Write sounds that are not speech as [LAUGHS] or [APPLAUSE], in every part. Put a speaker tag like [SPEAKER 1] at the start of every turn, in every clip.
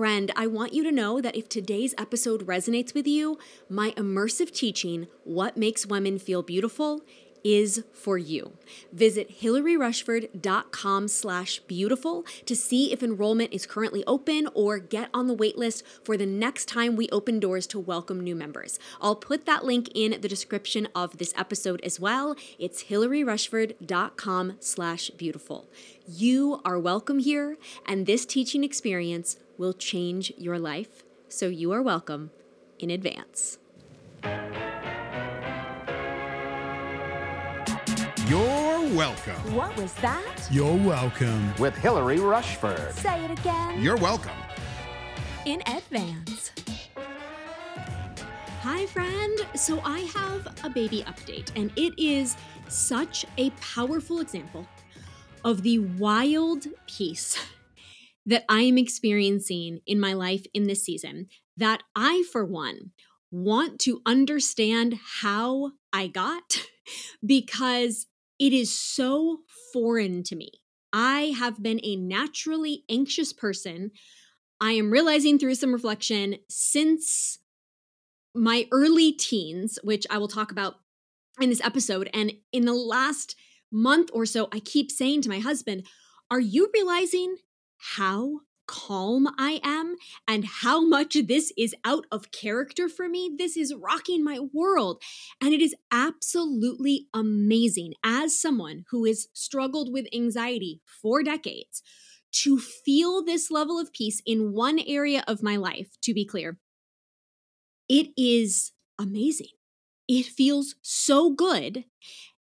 [SPEAKER 1] Friend, I want you to know that if today's episode resonates with you, my immersive teaching, What Makes Women Feel Beautiful, is for you. Visit hilaryrushford.com slash beautiful to see if enrollment is currently open or get on the waitlist for the next time we open doors to welcome new members. I'll put that link in the description of this episode as well. It's hilaryrushford.com slash beautiful. You are welcome here, and this teaching experience will change your life. So you are welcome in advance.
[SPEAKER 2] You're welcome.
[SPEAKER 3] What was that?
[SPEAKER 2] You're welcome.
[SPEAKER 4] with Hilary Rushford.
[SPEAKER 3] Say it again.
[SPEAKER 2] You're welcome.
[SPEAKER 1] in advance. Hi, friend. So, I have a baby update, and it is such a powerful example of the wild peace that I am experiencing in my life in this season that I, for one, want to understand how I got [LAUGHS] because it is so foreign to me. I have been a naturally anxious person. I am realizing through some reflection since my early teens, which I will talk about in this episode. And in the last month or so, I keep saying to my husband, Are you realizing how calm I am and how much this is out of character for me? This is rocking my world. And it is absolutely amazing as someone who has struggled with anxiety for decades to feel this level of peace in one area of my life, to be clear. It is amazing. It feels so good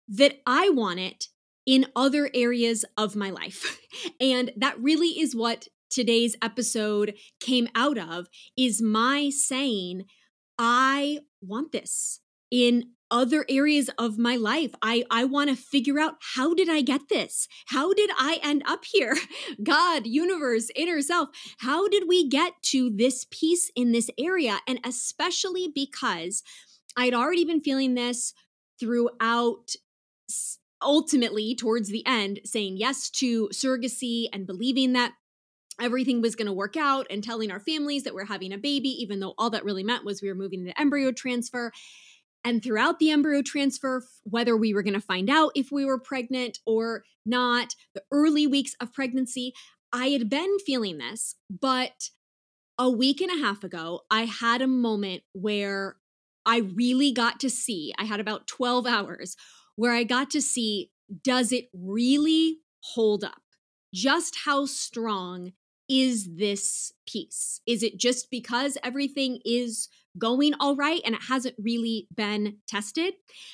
[SPEAKER 1] that I want it in other areas of my life. [LAUGHS] And that really is what today's episode came out of is my saying I want this in other areas of my life. I I want to figure out how did I get this? How did I end up here? [LAUGHS] God, universe, inner self, how did we get to this peace in this area? And especially because I'd already been feeling this throughout ultimately towards the end saying yes to surrogacy and believing that everything was going to work out and telling our families that we're having a baby even though all that really meant was we were moving to embryo transfer. And throughout the embryo transfer whether we were going to find out if we were pregnant or not the early weeks of pregnancy i had been feeling this but a week and a half ago i had a moment where i really got to see i had about 12 hours where i got to see does it really hold up? Just how strong is this peace? Is it just because everything is going all right and it hasn't really been tested?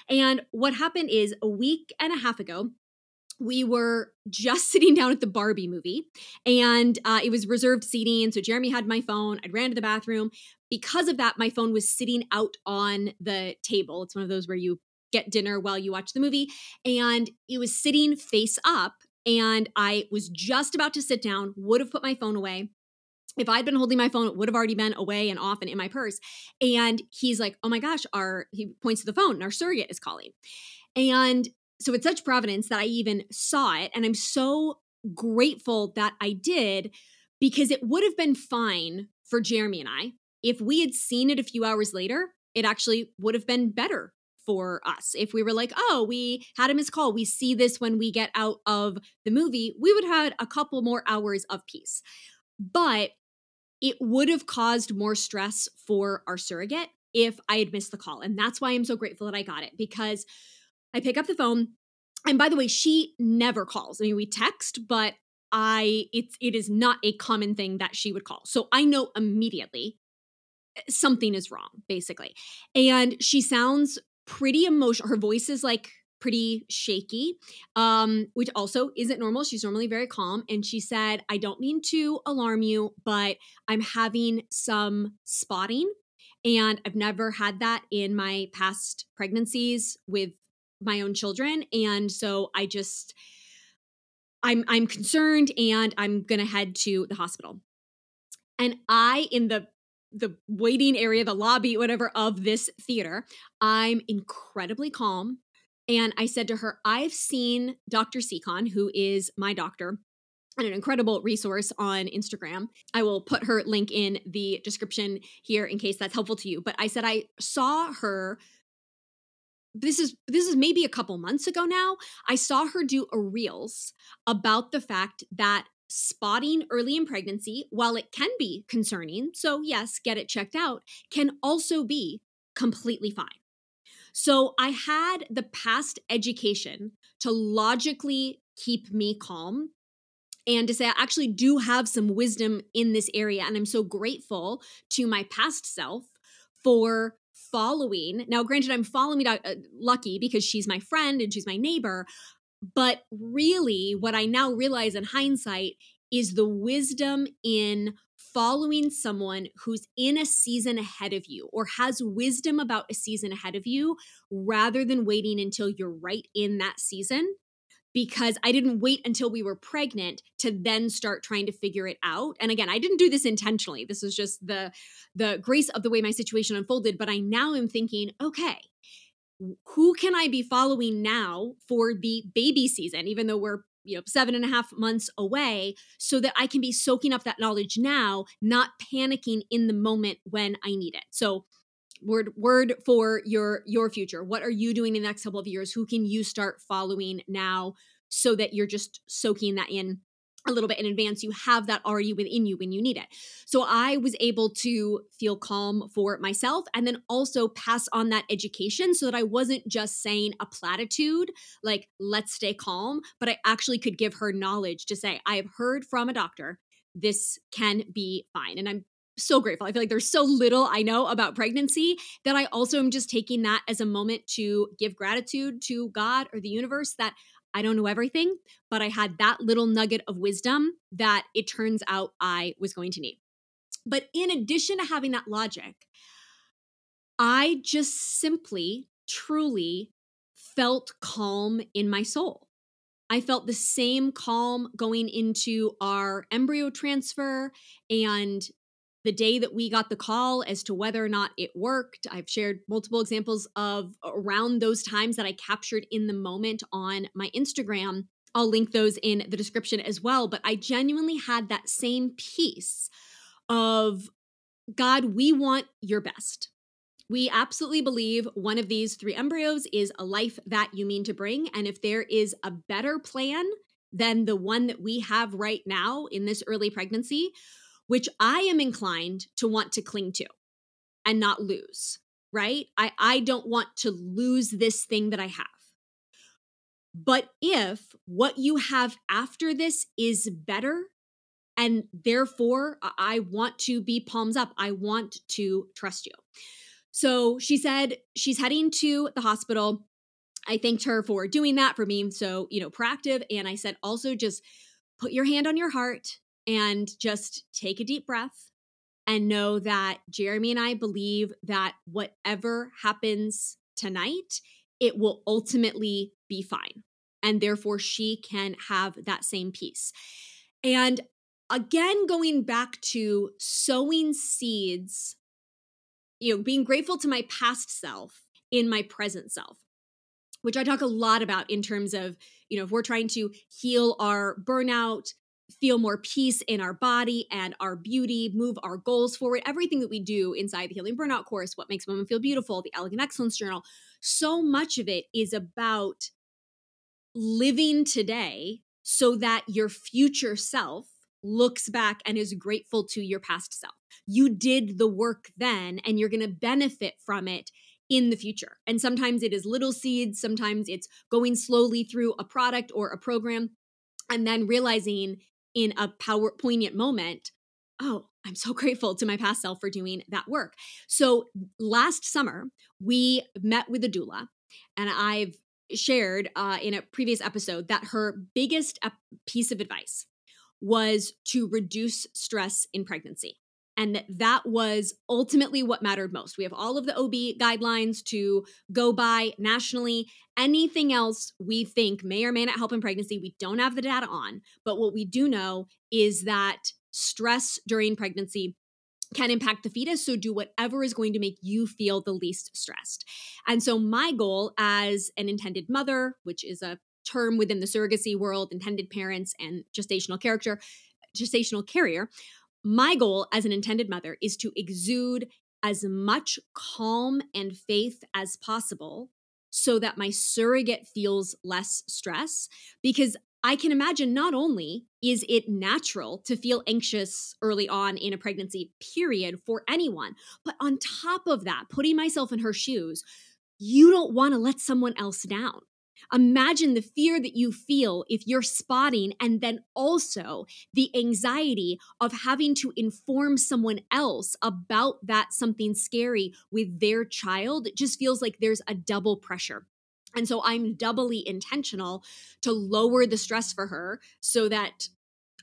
[SPEAKER 1] And what happened is a week and a half ago, we were just [LAUGHS] sitting down at the Barbie movie and uh, it was reserved seating. So Jeremy had my phone. I ran to the bathroom. Because of that, my phone was sitting out on the table. It's one of those where you get dinner while you watch the movie. And it was sitting face up and I was just about to sit down, would have put my phone away. If I'd been holding my phone, it would have already been away and off and in my purse. And he's like, oh my gosh, our, he points to the phone and our surrogate is calling. And so it's such providence that I even saw it. And I'm so grateful that I did because it would have been fine for Jeremy and I. If we had seen it a few hours later, it actually would have been better for us. If we were like, oh, we had a missed call, we see this when we get out of the movie, we would have had a couple more hours of peace. But it would have caused more stress for our surrogate if I had missed the call. And that's why I'm so grateful that I got it because I pick up the phone. And by the way, she never calls. I mean, we text, but I it's it is not a common thing that she would call. So I know immediately eh, something is wrong basically. And she sounds pretty emotional. Her voice is like pretty shaky, um, which also isn't normal. She's normally very calm. And she said, I don't mean to alarm you, but I'm having some spotting. And I've never had that in my past pregnancies with my own children. And so I just, I'm I'm concerned and I'm gonna head to the hospital. And I, in the the waiting area, the lobby, whatever of this theater, I'm incredibly calm. And I said to her, I've seen Dr. Sekhon, who is my doctor, and an incredible resource on Instagram. I will put her link in the description here in case that's helpful to you. But I said I saw her this is this is maybe a couple months ago now. I saw her do a reels about the fact that spotting early in pregnancy, while it can be concerning, so yes, get it checked out, can also be completely fine. So I had the past education to logically keep me calm and to say I actually do have some wisdom in this area. And I'm so grateful to my past self for following. Now, granted, I'm following uh, Lucky because she's my friend and she's my neighbor. But really, what I now realize in hindsight is the wisdom in following someone who's in a season ahead of you or has wisdom about a season ahead of you rather than waiting until you're right in that season because I didn't wait until we were pregnant to then start trying to figure it out. And again, I didn't do this intentionally. This is just the the grace of the way my situation unfolded, but I now am thinking, okay, who can I be following now for the baby season, even though we're you know seven and a half months away so that i can be soaking up that knowledge now not panicking in the moment when i need it? So word word for your your future. What are you doing in the next couple of years? Who can you start following now so that you're just soaking that in a little bit in advance you have that already within you when you need it. So i was able to feel calm for myself and then also pass on that education so that i wasn't just saying a platitude like let's stay calm but i actually could give her knowledge to say i have heard from a doctor. This can be fine. And i'm so grateful. I feel like there's so little I know about pregnancy that I also am just taking that as a moment to give gratitude to God or the universe that I don't know everything, but I had that little nugget of wisdom that it turns out I was going to need. But in addition to having that logic, I just simply, truly felt calm in my soul. I felt the same calm going into our embryo transfer and the day that we got the call as to whether or not it worked. I've shared multiple examples of around those times that I captured in the moment on my Instagram. I'll link those in the description as well. But I genuinely had that same peace of God, we want your best. We absolutely believe one of these three embryos is a life that you mean to bring. And if there is a better plan than the one that we have right now in this early pregnancy, which I am inclined to want to cling to and not lose, right? I, I don't want to lose this thing that I have. But if what you have after this is better, and therefore I want to be palms up, I want to trust you. So she said she's heading to the hospital. I thanked her for doing that, for being so, you know, proactive. And I said, also just put your hand on your heart and just take a deep breath and know that Jeremy and I believe that whatever happens tonight, it will ultimately be fine. And therefore, she can have that same peace. And again, going back to sowing seeds, you know, being grateful to my past self in my present self, which I talk a lot about in terms of, you know, if we're trying to heal our burnout, feel more peace in our body and our beauty, move our goals forward, everything that we do inside the Healing Burnout course, What Makes Women Feel Beautiful, the Elegant Excellence Journal, so much of it is about living today so that your future self looks back and is grateful to your past self. You did the work then, and you're going to benefit from it in the future. And sometimes it is little seeds, sometimes it's going slowly through a product or a program and then realizing in a power poignant moment oh i'm so [LAUGHS] grateful to my past self for doing that work. So last summer we met with a doula and i've shared uh, in a previous episode that her biggest piece of advice was to reduce stress in pregnancy and that was ultimately what mattered most. We have all of the OB guidelines to go by nationally. Anything else we think may or may not help in pregnancy, we don't have the data on. But what we do know is that stress during pregnancy can impact the fetus. So do whatever is going to make you feel the least stressed. And so, my goal as an intended mother, which is a term within the surrogacy world, intended parents and gestational character, gestational carrier. My goal as an intended mother is to exude as much calm and faith as possible so that my surrogate feels less stress because I can imagine not only is it natural to feel anxious early on in a pregnancy period for anyone, but on top of that, putting myself in her shoes, you don't want to let someone else down. Imagine the fear that you feel if you're spotting, and then also the anxiety of having to inform someone else about that something scary with their child. It just feels like there's a double pressure. And so I'm doubly intentional to lower the stress for her so that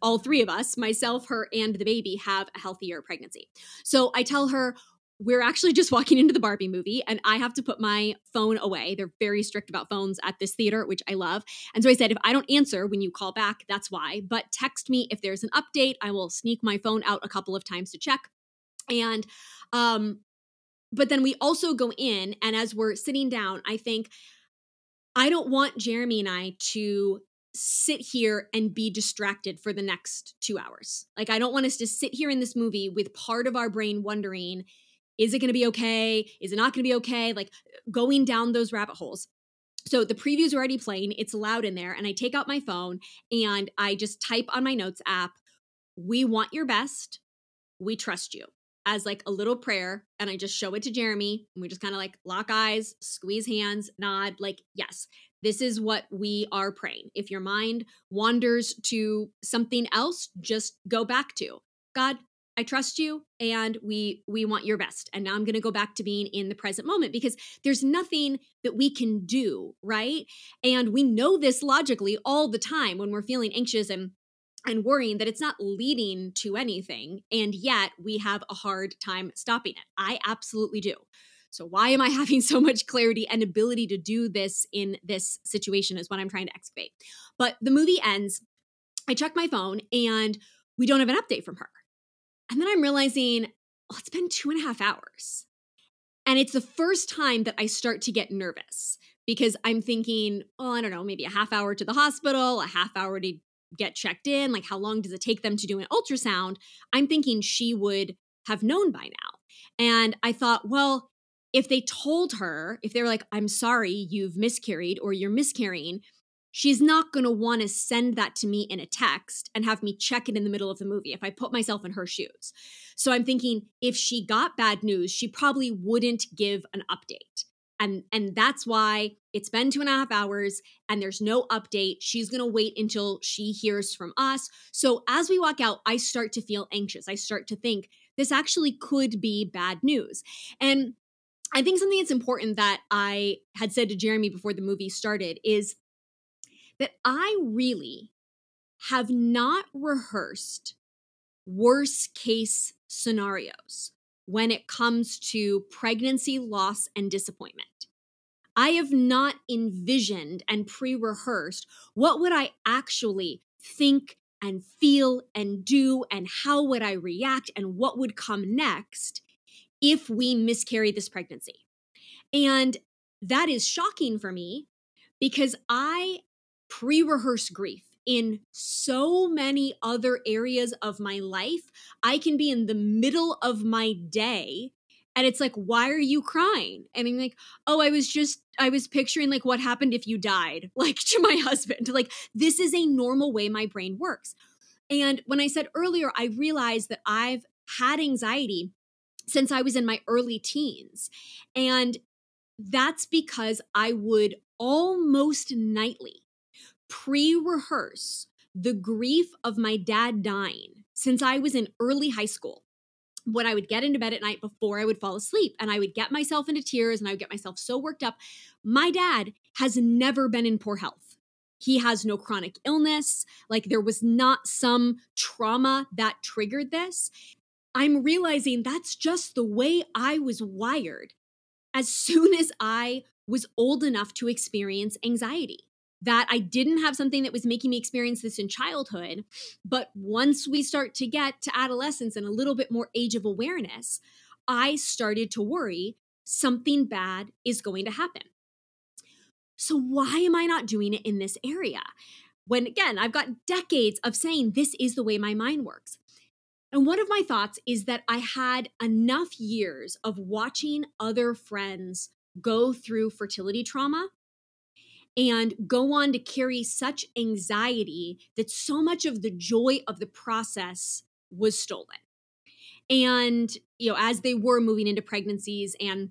[SPEAKER 1] all three of us, myself, her, and the baby, have a healthier pregnancy. So I tell her, we're actually just walking into the Barbie movie and I have to put my phone away. They're very strict about phones at this theater, which I love. And so I said, if I don't answer when you call back, that's why. But text me if there's an update. I will sneak my phone out a couple of times to check. And, um, but then we also go in, and as we're sitting down, I think, I don't want Jeremy and I to sit here and be distracted for the next two hours. Like, I don't want us to sit here in this movie with part of our brain wondering, is it going to be okay? Is it not going to be okay? Like going down those rabbit holes. So the preview's are already playing, it's loud in there, and I take out my phone and I just type on my notes app, We want your best. We trust you as like a little prayer. And I just show it to Jeremy and we just kind of like lock eyes, squeeze hands, nod, like, yes, this is what we are praying. If your mind wanders to something else, just go back to God, I trust you and we we want your best. And now I'm going to go back to being in the present moment because there's nothing that we can do, right? And we know this logically all the time when we're feeling anxious and and worrying that it's not leading to anything and yet we have a hard time stopping it. I absolutely do. So why am I [LAUGHS] having so much clarity and ability to do this in this situation is what I'm trying to excavate. But the movie ends, I check my phone and we don't have an update from her. And then I'm realizing, oh, it's been two and a half hours. And it's the first time that I start to get nervous because I'm thinking, oh, I don't know, maybe a half hour to the hospital, a half hour to get checked in. Like, how long does it take them to do an ultrasound? I'm thinking she would have known by now. And I thought, well, if they told her, if they were like, I'm sorry, you've miscarried or you're miscarrying, she's not going to want to send that to me in a text and have me check it in the middle of the movie if I put myself in her shoes. So I'm thinking if she got bad news, she probably wouldn't give an update. And and that's why it's been two and a half hours and there's no update. She's gonna wait until she hears from us. So as we walk out, I start to feel anxious. I start to think this actually could be bad news. And I think something that's important that I had said to Jeremy before the movie started is that I really have not rehearsed worst case scenarios when it comes to pregnancy loss and disappointment. I have not envisioned and pre-rehearsed what would I actually think and feel and do and how would I react and what would come next if we miscarry this pregnancy. And that is shocking for me because I pre rehearse grief in so many other areas of my life. I can be in the middle of my day and it's like, why are you crying? And I'm like, oh, I was just, I was picturing like what happened if you died, [LAUGHS] like to my [LAUGHS] husband. Like, this is a normal way my brain works. And when I said earlier, I realized that I've had anxiety since I was in my early teens. And that's because I would almost nightly pre rehearse the grief of my dad dying since I was in early high school. When I would get into bed at night before I would fall asleep, and I would get myself into tears and I would get myself so worked up. My dad has never been in poor health. He has no chronic illness. Like there was not some trauma that triggered this. I'm realizing that's just the way I was wired as soon as I was old enough to experience anxiety that I didn't have something that was making me experience this in childhood. But once we start to get to adolescence and a little bit more age of awareness, I started to worry something bad is going to happen. So, why am I not doing it in this area? When again, I've got decades of saying this is the way my mind works. And one of my thoughts is that I had enough years of watching other friends go through fertility trauma and go on to carry such anxiety that so much of the joy of the process was stolen. And, you know, as they were moving into pregnancies and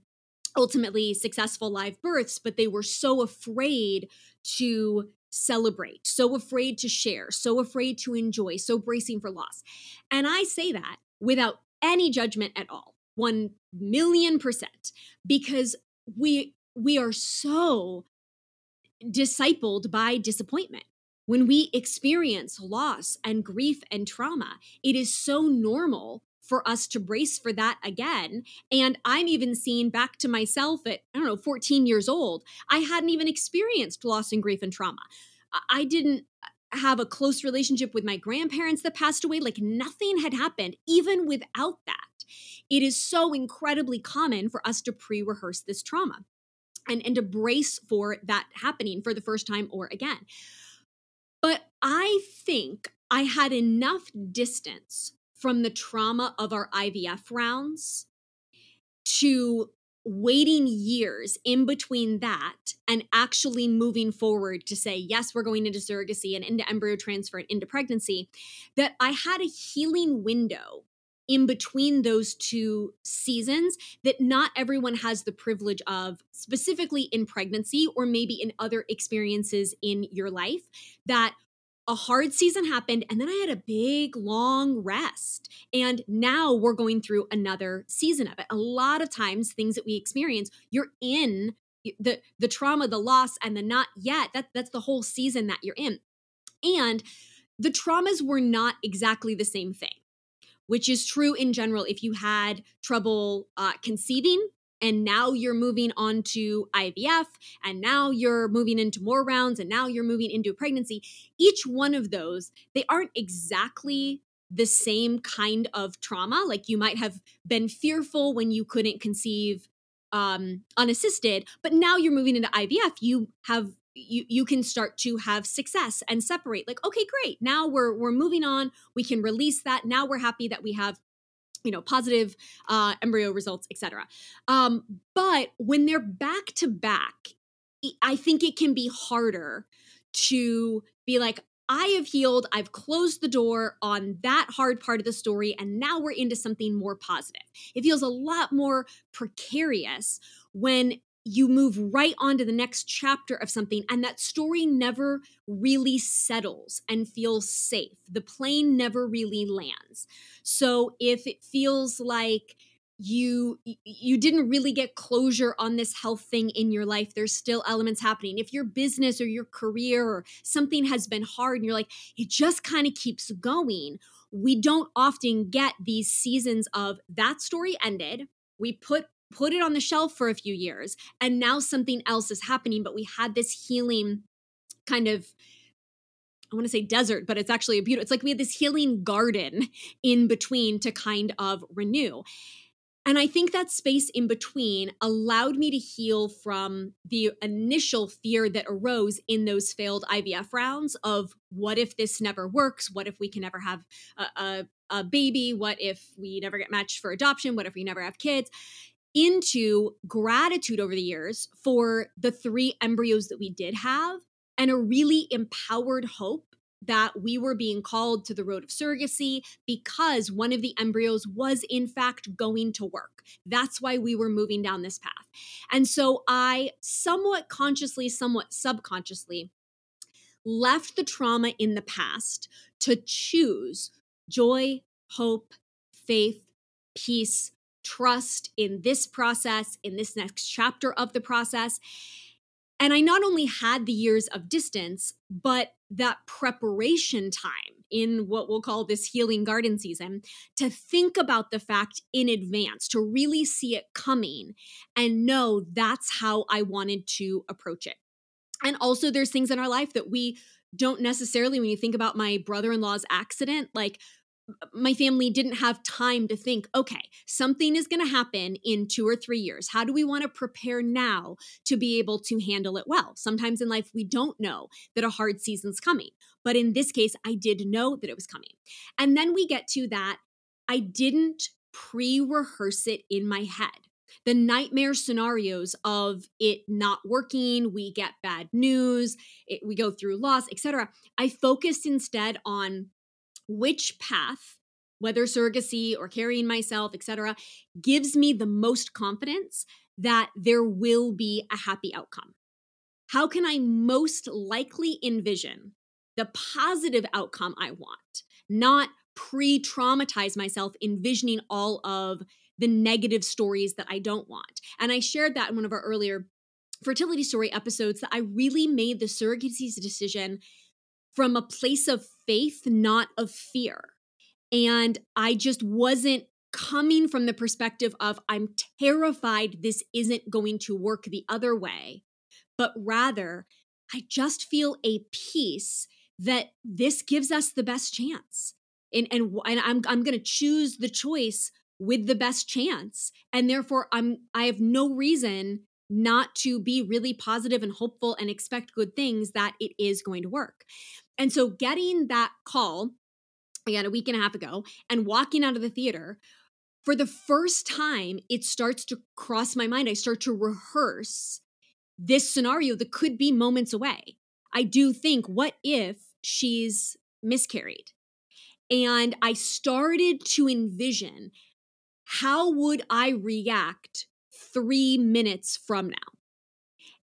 [SPEAKER 1] ultimately successful live births, but they were so afraid to celebrate, so afraid to share, so afraid to enjoy, so bracing for loss. And I say that without any judgment at all. 1 million percent because we we are so discipled by disappointment when we experience loss and grief and trauma it is so normal for us to brace for that again. And I'm even seeing back to myself at, I don't know, 14 years old, I hadn't even experienced loss and grief and trauma. I didn't have a close relationship with my grandparents that passed away. Like nothing had happened, even without that. It is so incredibly common for us to pre rehearse this trauma and, and to brace for that happening for the first time or again. But I think I had enough distance from the trauma of our IVF rounds to waiting years in between that and actually moving forward to say, yes, we're going into surrogacy and into embryo transfer and into pregnancy, that I had a healing window in between those two seasons that not everyone has the privilege of, specifically in pregnancy or maybe in other experiences in your life, that a hard season happened and then I had a big long rest. And now we're going through another season of it. A lot of times things that we experience, you're in the the trauma, the loss and the not yet. That that's the whole season that you're in. And the traumas were not exactly the same thing. Which is true in general if you had trouble uh, conceiving and now you're moving on to IVF, and now you're moving into more rounds, and now you're moving into a pregnancy. Each one of those, they aren't exactly the same kind of trauma. Like you might have been fearful when you couldn't conceive um, unassisted, but now you're moving into IVF. You have you you can start to have success and separate like okay great now we're we're moving on we can release that now we're happy that we have you know positive uh, embryo results etc um, but when they're back to back i think it can be harder to be like I have healed. I've closed the door on that hard part of the story, and now we're into something more positive. It feels a lot more precarious when you move right on to the next chapter of something and that story never really settles and feels safe. The plane never really lands. So if it feels like you you didn't really get closure on this health thing in your life there's still elements happening. If your business or your career or something has been hard and you're like it just kind of keeps going we don't often get these seasons of that story ended. We put put it on the shelf for a few years, and now something else is happening. But we had this healing kind of I want to say desert, but it's actually a beautiful. It's like we had this healing garden in between to kind of renew. And I think that space in between allowed me to heal from the initial fear that arose in those failed IVF rounds of what if this never works? What if we can never have a, a, a baby? What if we never get matched for adoption? What if we never have kids? Into gratitude over the years for the three embryos that we did have and a really empowered hope that we were being called to the road of surrogacy because one of the embryos was in fact going to work. That's why we were moving down this path. And so I somewhat consciously, somewhat subconsciously left the trauma in the past to choose joy, hope, faith, peace, trust in this process, in this next chapter of the process. And I not only had the years of distance, but that preparation time in what we'll call this healing garden season to think about the fact in advance, to really see it coming and know that's how I wanted to approach it. And also, there's things in our life that we don't necessarily, when you think about my brother in law's accident, like my family didn't have time to think, okay, something is going to happen in two or three years. How do we want to prepare now to be able to handle it well? Sometimes in life, we don't know that a hard season's coming. But in this case, I did know that it was coming. And then we get to that. I didn't pre rehearse it in my head. The nightmare scenarios of it not working, we get bad news, it, we go through loss, etc. I focused instead on which path whether surrogacy or carrying myself etc gives me the most confidence that there will be a happy outcome. How can i most likely envision the positive outcome i want? Not pre-traumatize myself envisioning all of the negative stories that i don't want. And i shared that in one of our earlier fertility story episodes that i really made the surrogacy decision from a place of faith, not of fear. And I just wasn't coming from the perspective of, I'm terrified this isn't going to work the other way, but rather, I just feel a peace that this gives us the best chance. And, and, and I'm, I'm going to choose the choice with the best chance. And therefore, I'm, I have no reason not to be really positive and hopeful and expect good things that it is going to work. And so getting that call again a week and a half ago and walking out of the theater for the first time it starts to cross my mind. I start to rehearse this scenario that could be moments away. I do think what if she's miscarried? And i started to envision how would i react 3 minutes from now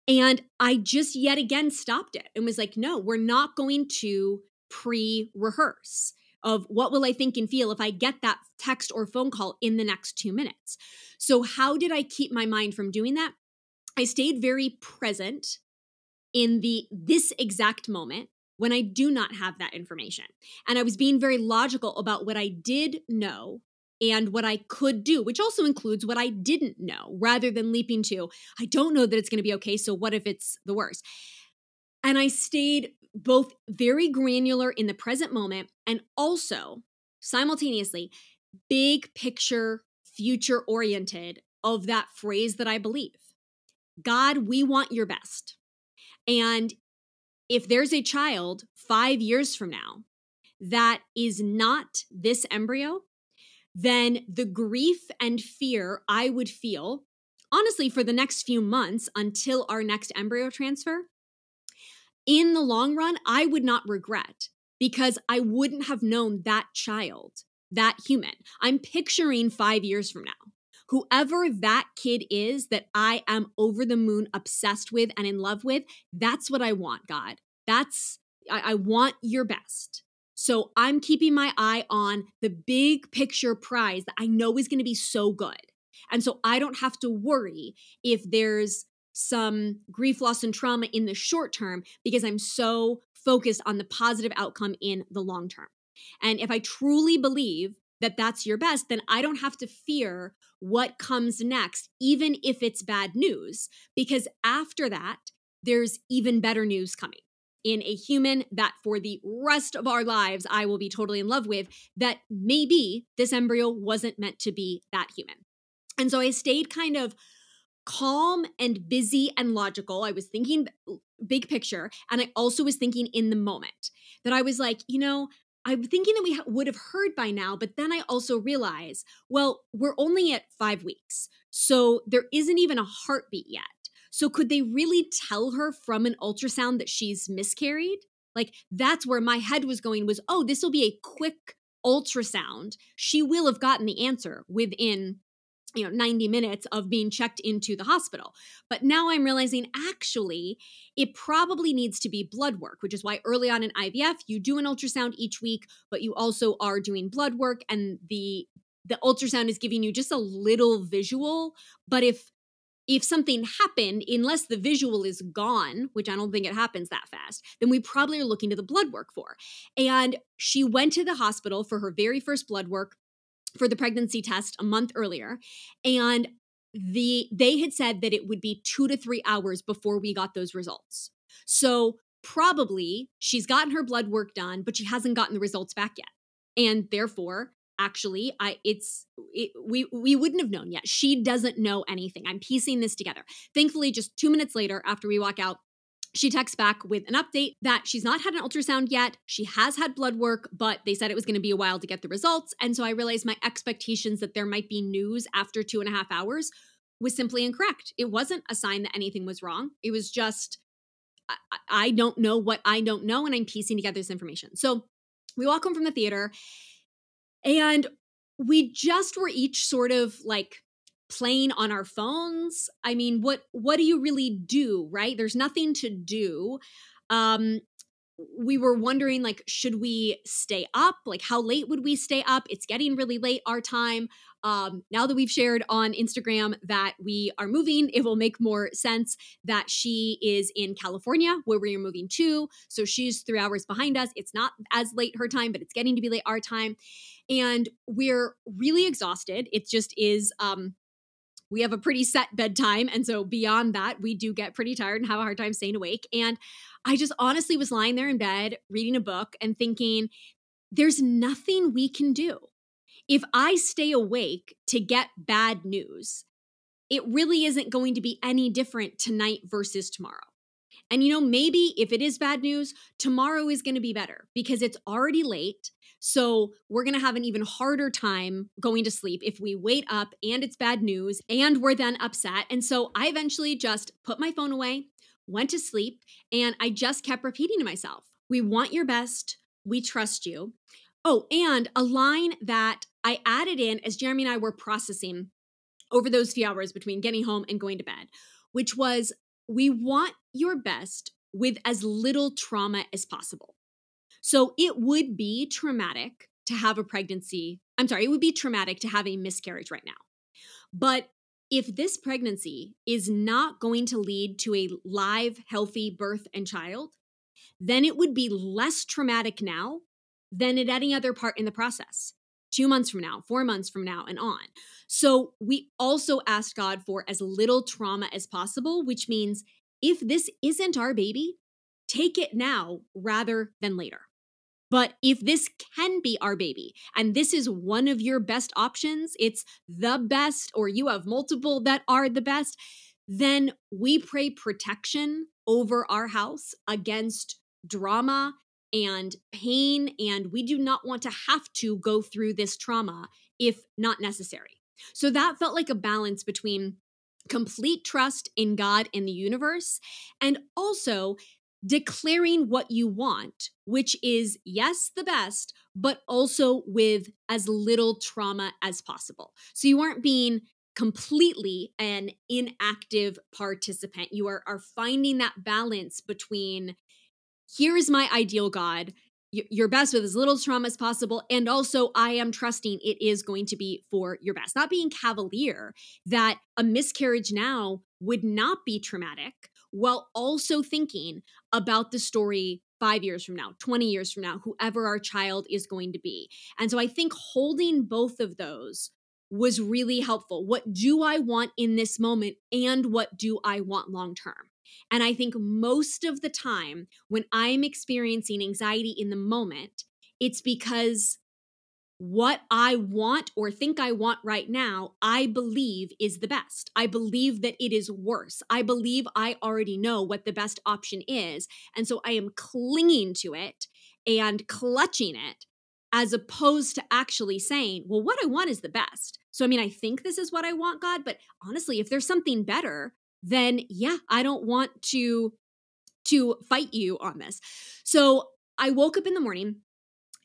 [SPEAKER 1] and I just yet again stopped it and was like, no, we're not going to pre rehearse of what will I think and feel if I get that text or phone call in the next two minutes. So, how did I keep my mind from doing that? I stayed very present in the this exact moment when I do not have that information. And I was being very logical about what I did know and what I could do, which also includes what I didn't know, rather than leaping to, I don't know that it's going to be okay. So what if it's the worst? And I stayed both very granular in the present moment and also simultaneously big picture, future oriented of that phrase that I believe God, we want your best. And if there's a child five years from now that is not this embryo, then the grief and fear I would feel, honestly, for the next few months until our next embryo transfer, in the long run, I would not regret because I wouldn't have known that child, that human. I'm picturing five years from now. Whoever that kid is that I am over the moon obsessed with and in love with, that's what I want, God. That's, I, I want your best. So I'm keeping my eye on the big picture prize that I know is going to be so good. And so I don't have to worry if there's some grief, loss, and trauma in the short term because I'm so focused on the positive outcome in the long term. And if I truly believe that that's your best, then I don't have to fear what comes next, even if it's bad news, because after that, there's even better news coming in a human that for the rest of our lives I will be totally in love with, that maybe this embryo wasn't meant to be that human. And so I stayed kind of calm and busy and logical. I was thinking big picture, and I also was thinking in the moment that I was like, you know, I'm thinking that we ha- would have heard by now, but then I also realize, well, we're only at five weeks. So there isn't even a heartbeat yet. So could they really tell her from an ultrasound that she's miscarried? Like that's where my head was going was, oh, this will be a quick ultrasound. She will have gotten the answer within you know 90 minutes of being checked into the hospital but now i'm realizing actually it probably needs to be blood work which is why early on in ivf you do an ultrasound each week but you also are doing blood work and the the ultrasound is giving you just a little visual but if if something happened, unless the visual is gone, which I don't think it happens that fast, then we probably are looking to the blood work for. And she went to the hospital for her very first blood work for the pregnancy test a month earlier. And the they had said that it would be two to three hours before we got those results. So probably she's gotten her blood work done, but she hasn't gotten the results back yet. And therefore, actually i it's it, we we wouldn't have known yet she doesn't know anything i'm piecing this together thankfully just two minutes later after we walk out she texts back with an update that she's not had an ultrasound yet. She has had blood work, but they said it was going to be a while to get the results. And so I realized my expectations that there might be news after two and a half hours was simply incorrect. It wasn't a sign that anything was wrong. It was just, I, I don't know what I don't know, and I'm piecing together this information. So we walk home from the theater, and we just were each sort of like playing on our phones. I mean what what do you really do right? There's nothing to do. Um we were wondering like should we stay up? Like how late would we stay up? It's getting really late our time um now that we've shared on instagram that we are moving it will make more sense that she is in california where we are moving to so she's three hours behind us it's not as late her time but it's getting to be late our time and we're really exhausted it just is um we have a pretty set bedtime. And so beyond that, we do get pretty tired and have a hard time staying awake. And I just honestly was lying there in bed reading a book and thinking, there's nothing we can do. If I stay awake to get bad news, it really isn't going to be any different tonight versus tomorrow. And you know, maybe if it is bad news, tomorrow is going to be better because it's already late. So we're going to have an even harder time going to sleep if we wait up and it's bad news and we're then upset. And so I eventually just put my phone away, went to sleep, and I just kept repeating to myself, We want your best. We trust you. Oh, and a line that I added in as Jeremy and I were processing over those few hours between getting home and going to bed, which was, We want your best with as little trauma as possible. So it would be traumatic to have a pregnancy. I'm sorry, it would be traumatic to have a miscarriage right now. But if this pregnancy is not going to lead to a live, healthy birth and child, then it would be less traumatic now than at any other part in the process. Two months from now, four months from now, and on. So we also ask God for as little trauma as possible, which means if this isn't our baby, take it now rather than later. But if this can be our baby and this is one of your best options, it's the best, or you have multiple that are the best, then we pray protection over our house against drama and pain. And we do not want to have to go through this trauma if not necessary. So that felt like a balance between complete trust in God and the universe and also declaring what you want, which is, yes, the best, but also with as little trauma as possible. So you aren't being completely an inactive participant. You are, are finding that balance between here's my ideal God, your best with as little trauma as possible. And also, I am trusting it is going to be for your best. Not being cavalier that a miscarriage now would not be traumatic while also thinking about the story five years from now, 20 years from now, whoever our child is going to be. And so I think holding both of those was really helpful. What do I want in this moment? And what do I want long term? And I think most of the time when I'm experiencing anxiety in the moment, it's because what I want or think I want right now, I believe is the best. I believe that it is worse. I believe I already know what the best option is. And so I am clinging to it and clutching it as opposed to actually saying, well, what I want is the best. So, I mean, I think this is what I want, God, but honestly, if there's something better, then yeah, I don't want to to fight you on this. So, I woke up in the morning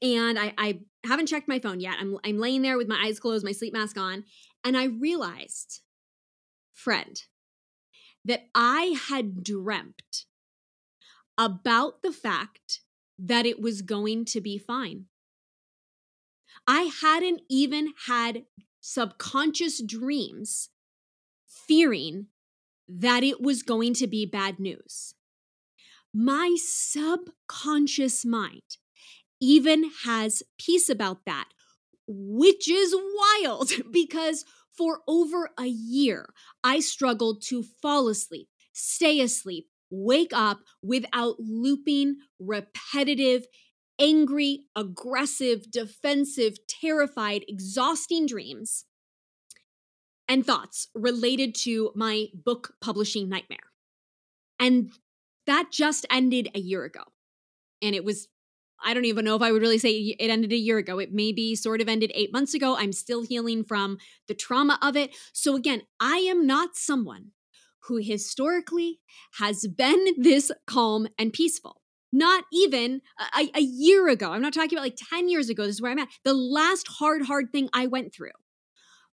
[SPEAKER 1] and I, I haven't checked my phone yet. I'm, I'm laying there with my eyes closed, my sleep mask on, and I realized, friend, that I had dreamt about the fact that it was going to be fine. I hadn't even had subconscious dreams fearing that it was going to be bad news. My subconscious mind even has peace about that, which is wild [LAUGHS] because for over a year, I struggled to fall asleep, stay asleep, wake up without looping repetitive angry, aggressive, defensive, terrified, exhausting dreams and thoughts related to my book publishing nightmare. And that just ended a year ago. And it was, I don't even know if I would really say it ended a year ago. It maybe sort of ended eight months ago. I'm still healing from the trauma of it. So, again, I am not someone who historically has been [LAUGHS] this calm and peaceful. Not even a, a, year ago. I'm not talking about like 10 years ago. This is where I'm at. The last hard, hard thing I went through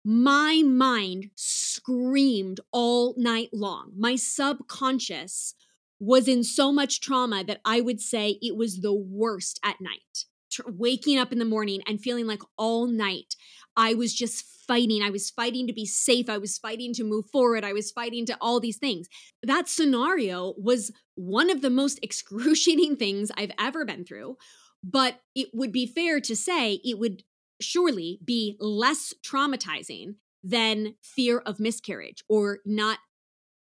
[SPEAKER 1] my mind screamed all night long. My subconscious was in so much trauma that I would say it was the worst at night. Waking up in the morning and feeling like all night I was just fighting. I was fighting to be safe. I was fighting to move forward. I was fighting to all these things. That scenario was one of the most [LAUGHS] excruciating things I've ever been through. But it would be fair to say it would surely be less traumatizing than fear of miscarriage or not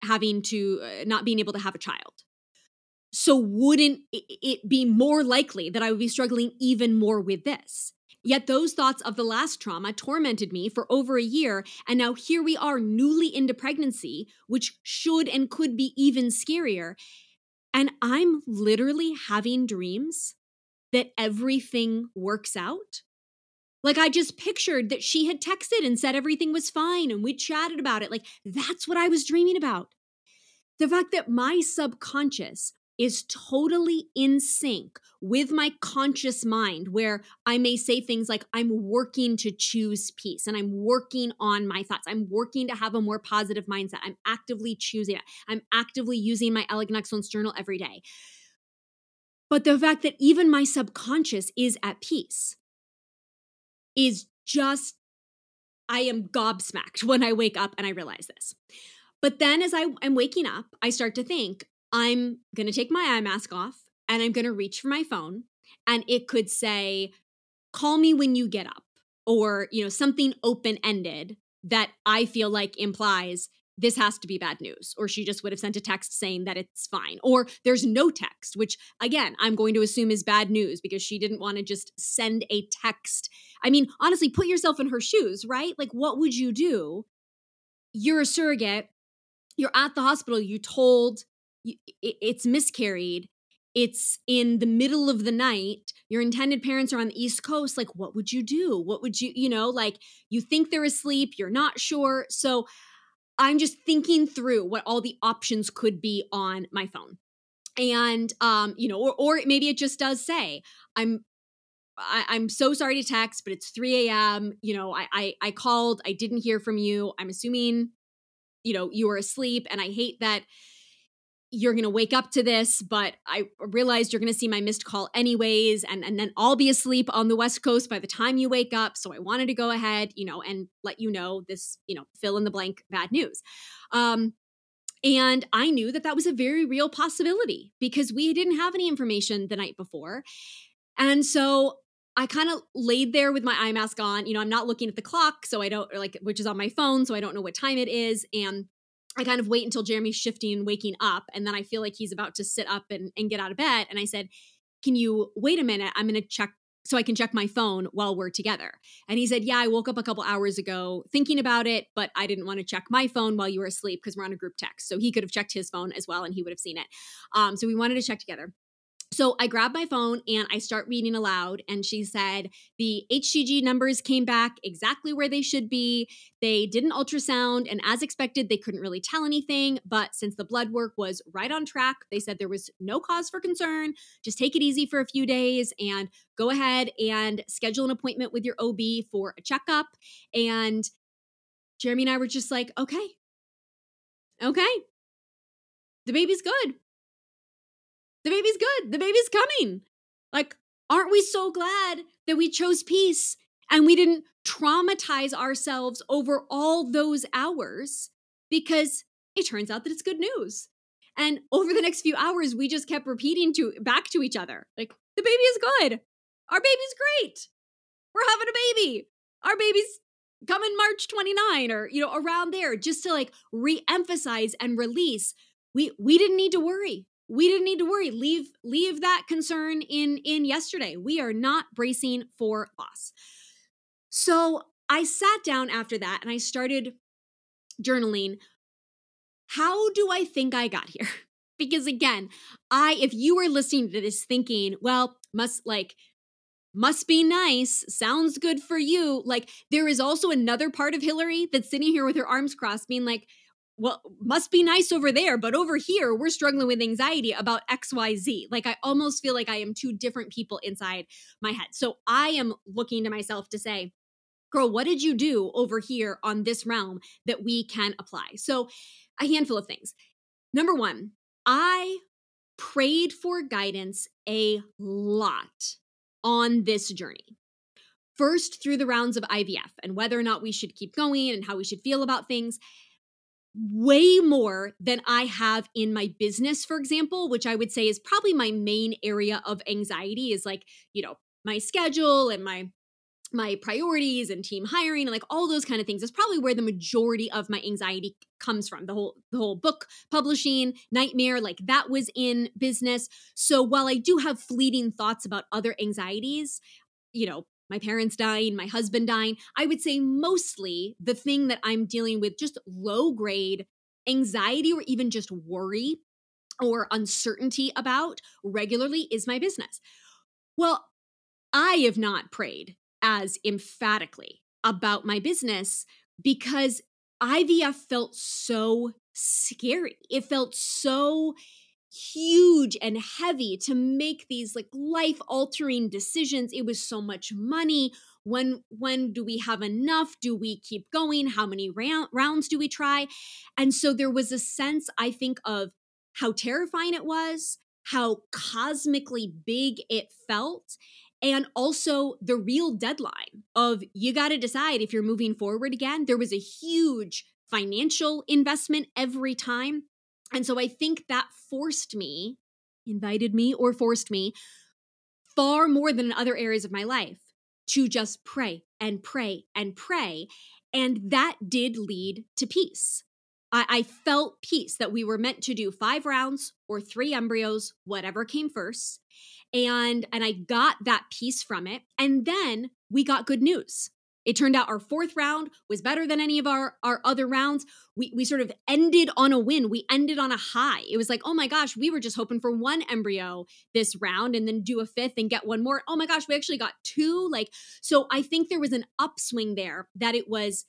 [SPEAKER 1] having to uh, not being able to have a child so wouldn't it be more likely that i would be struggling even more with this Yet those thoughts of the last trauma tormented me for over a year, and now here we are newly into pregnancy, which should and could be even scarier. And I'm literally having dreams that everything works out like I just pictured that she had texted and said everything was fine and we chatted about it. Like that's what I was dreaming about. The fact that my subconscious is totally in sync with my conscious mind, where I may say things like, I'm working to choose peace and I'm working on my thoughts. I'm working to have a more positive mindset. I'm actively choosing it. I'm actively using my Elegant Excellence Journal every day. But the fact that even my subconscious is at peace is just, I am gobsmacked when I wake up and I realize this. But then as I am waking up, I start to think, I'm going to take my eye mask off and I'm going to reach for my phone and it could say, call me when you get up or, you know, something open ended that I feel like implies this has to be bad news. Or she just would have sent a text saying that it's fine. Or there's no text, which again, I'm going to assume is bad news because she didn't want to just send a text. I mean, honestly, put yourself in her shoes, right? Like, what would you do? You're a surrogate, you're at the hospital, you told it's miscarried. It's in the middle of the night. Your intended parents are on the East Coast. Like, what would you do? What would you, you know, like you think they're asleep, you're not sure. So I'm just thinking through what all the options could be on my phone. And um, you know, or or maybe it just does say, I'm I, am so sorry to text, but it's 3 a.m. You know, I, I I called, I didn't hear from you. I'm assuming, you know, you were asleep, and I hate that you're going to wake up to this, but I realized you're going to see my missed call anyways. And, and then I'll be asleep on the West Coast by the time you wake up. So I wanted to go ahead, you know, and let you know this, you know, fill in the blank bad news. Um, and I knew that that was a very real possibility because we didn't have any information the night before. And so I kind of laid there with my eye mask on. You know, I'm not looking at the clock, so I don't like, which is on my phone, so I don't know what time it is. And I kind of wait until Jeremy's shifting and waking up. And then I feel like he's about to sit up and, and get out of bed. And I said, Can you wait a minute? I'm going to check so I can check my phone while we're together. And he said, Yeah, I woke up a couple hours ago thinking about it, but I didn't want to check my phone while you were asleep because we're on a group text. So he could have checked his phone as well and he would have seen it. Um, so we wanted to check together. So I grabbed my phone and I start reading aloud. And she said the HCG numbers came back exactly where they should be. They did an ultrasound, and as expected, they couldn't really tell anything. But since the blood work was right on track, they said there was no cause for concern. Just take it easy for a few days and go ahead and schedule an appointment with your OB for a checkup. And Jeremy and I were just like, okay, okay, the baby's good. The baby's good. The baby's coming. Like, aren't we so glad that we chose peace and we didn't traumatize ourselves over all those hours because it turns out that it's good news. And over the next few hours, we just kept repeating to back to each other, like, the baby is good. Our baby's great. We're having a baby. Our baby's coming March 29 or, you know, around there, just to like re-emphasize and release. We we didn't need to worry we didn't need to worry. Leave leave that concern in in yesterday. We are not bracing for loss. So I sat down after that and I started journaling. How do I think I got here? [LAUGHS] because again, I if you were listening to this thinking, well, must like must be nice, sounds good for you. Like there is also another part of Hilary that's sitting here with her arms crossed being like, well, must be nice over there, but over here we're struggling with anxiety about XYZ. Like I almost feel like I am two different people inside my head. So I am looking to myself to say, girl, what did you do over here on this realm that we can apply? So, a handful of things. Number one, I prayed for guidance a lot on this journey. First, through the rounds of IVF and whether or not we should keep going and how we should feel about things. Way more than I have in my business, for example, which I would say is probably my main area of anxiety is like, you know, my schedule and my my priorities and team hiring and like all those kind of things. Is probably where the majority of my anxiety comes from the whole the whole book publishing nightmare like that was in business. So while i do have fleeting thoughts about other anxieties you know my parents dying my husband dying i would say mostly the thing that i'm dealing with just low grade anxiety or even just worry or uncertainty about regularly is my business well I have not prayed as emphatically about my business because IVF felt so scary. It felt so huge and heavy to make these like life altering decisions. It was so much money. When when do we have enough? Do we keep going? How many round, rounds do we try? And so there was a sense i think of how terrifying it was how cosmically big it felt and also the real deadline of you got to decide if you're moving forward again. There was a huge financial investment every time. And so I think that forced me, invited me, or forced me far more than in other areas of my life to just pray and pray and pray. And that did lead to peace. I, I, felt peace that we were meant to do five rounds or three embryos, whatever came first and and I got that peace from it. And then we got good news. It turned out our fourth round was better than any of our, our other rounds. We, we sort of ended on a win. We ended on a high. It was like, oh my gosh, we were just hoping for one embryo this round and then do a fifth and get one more. Oh my gosh, we actually got two. Like, so I think there was an upswing there that it was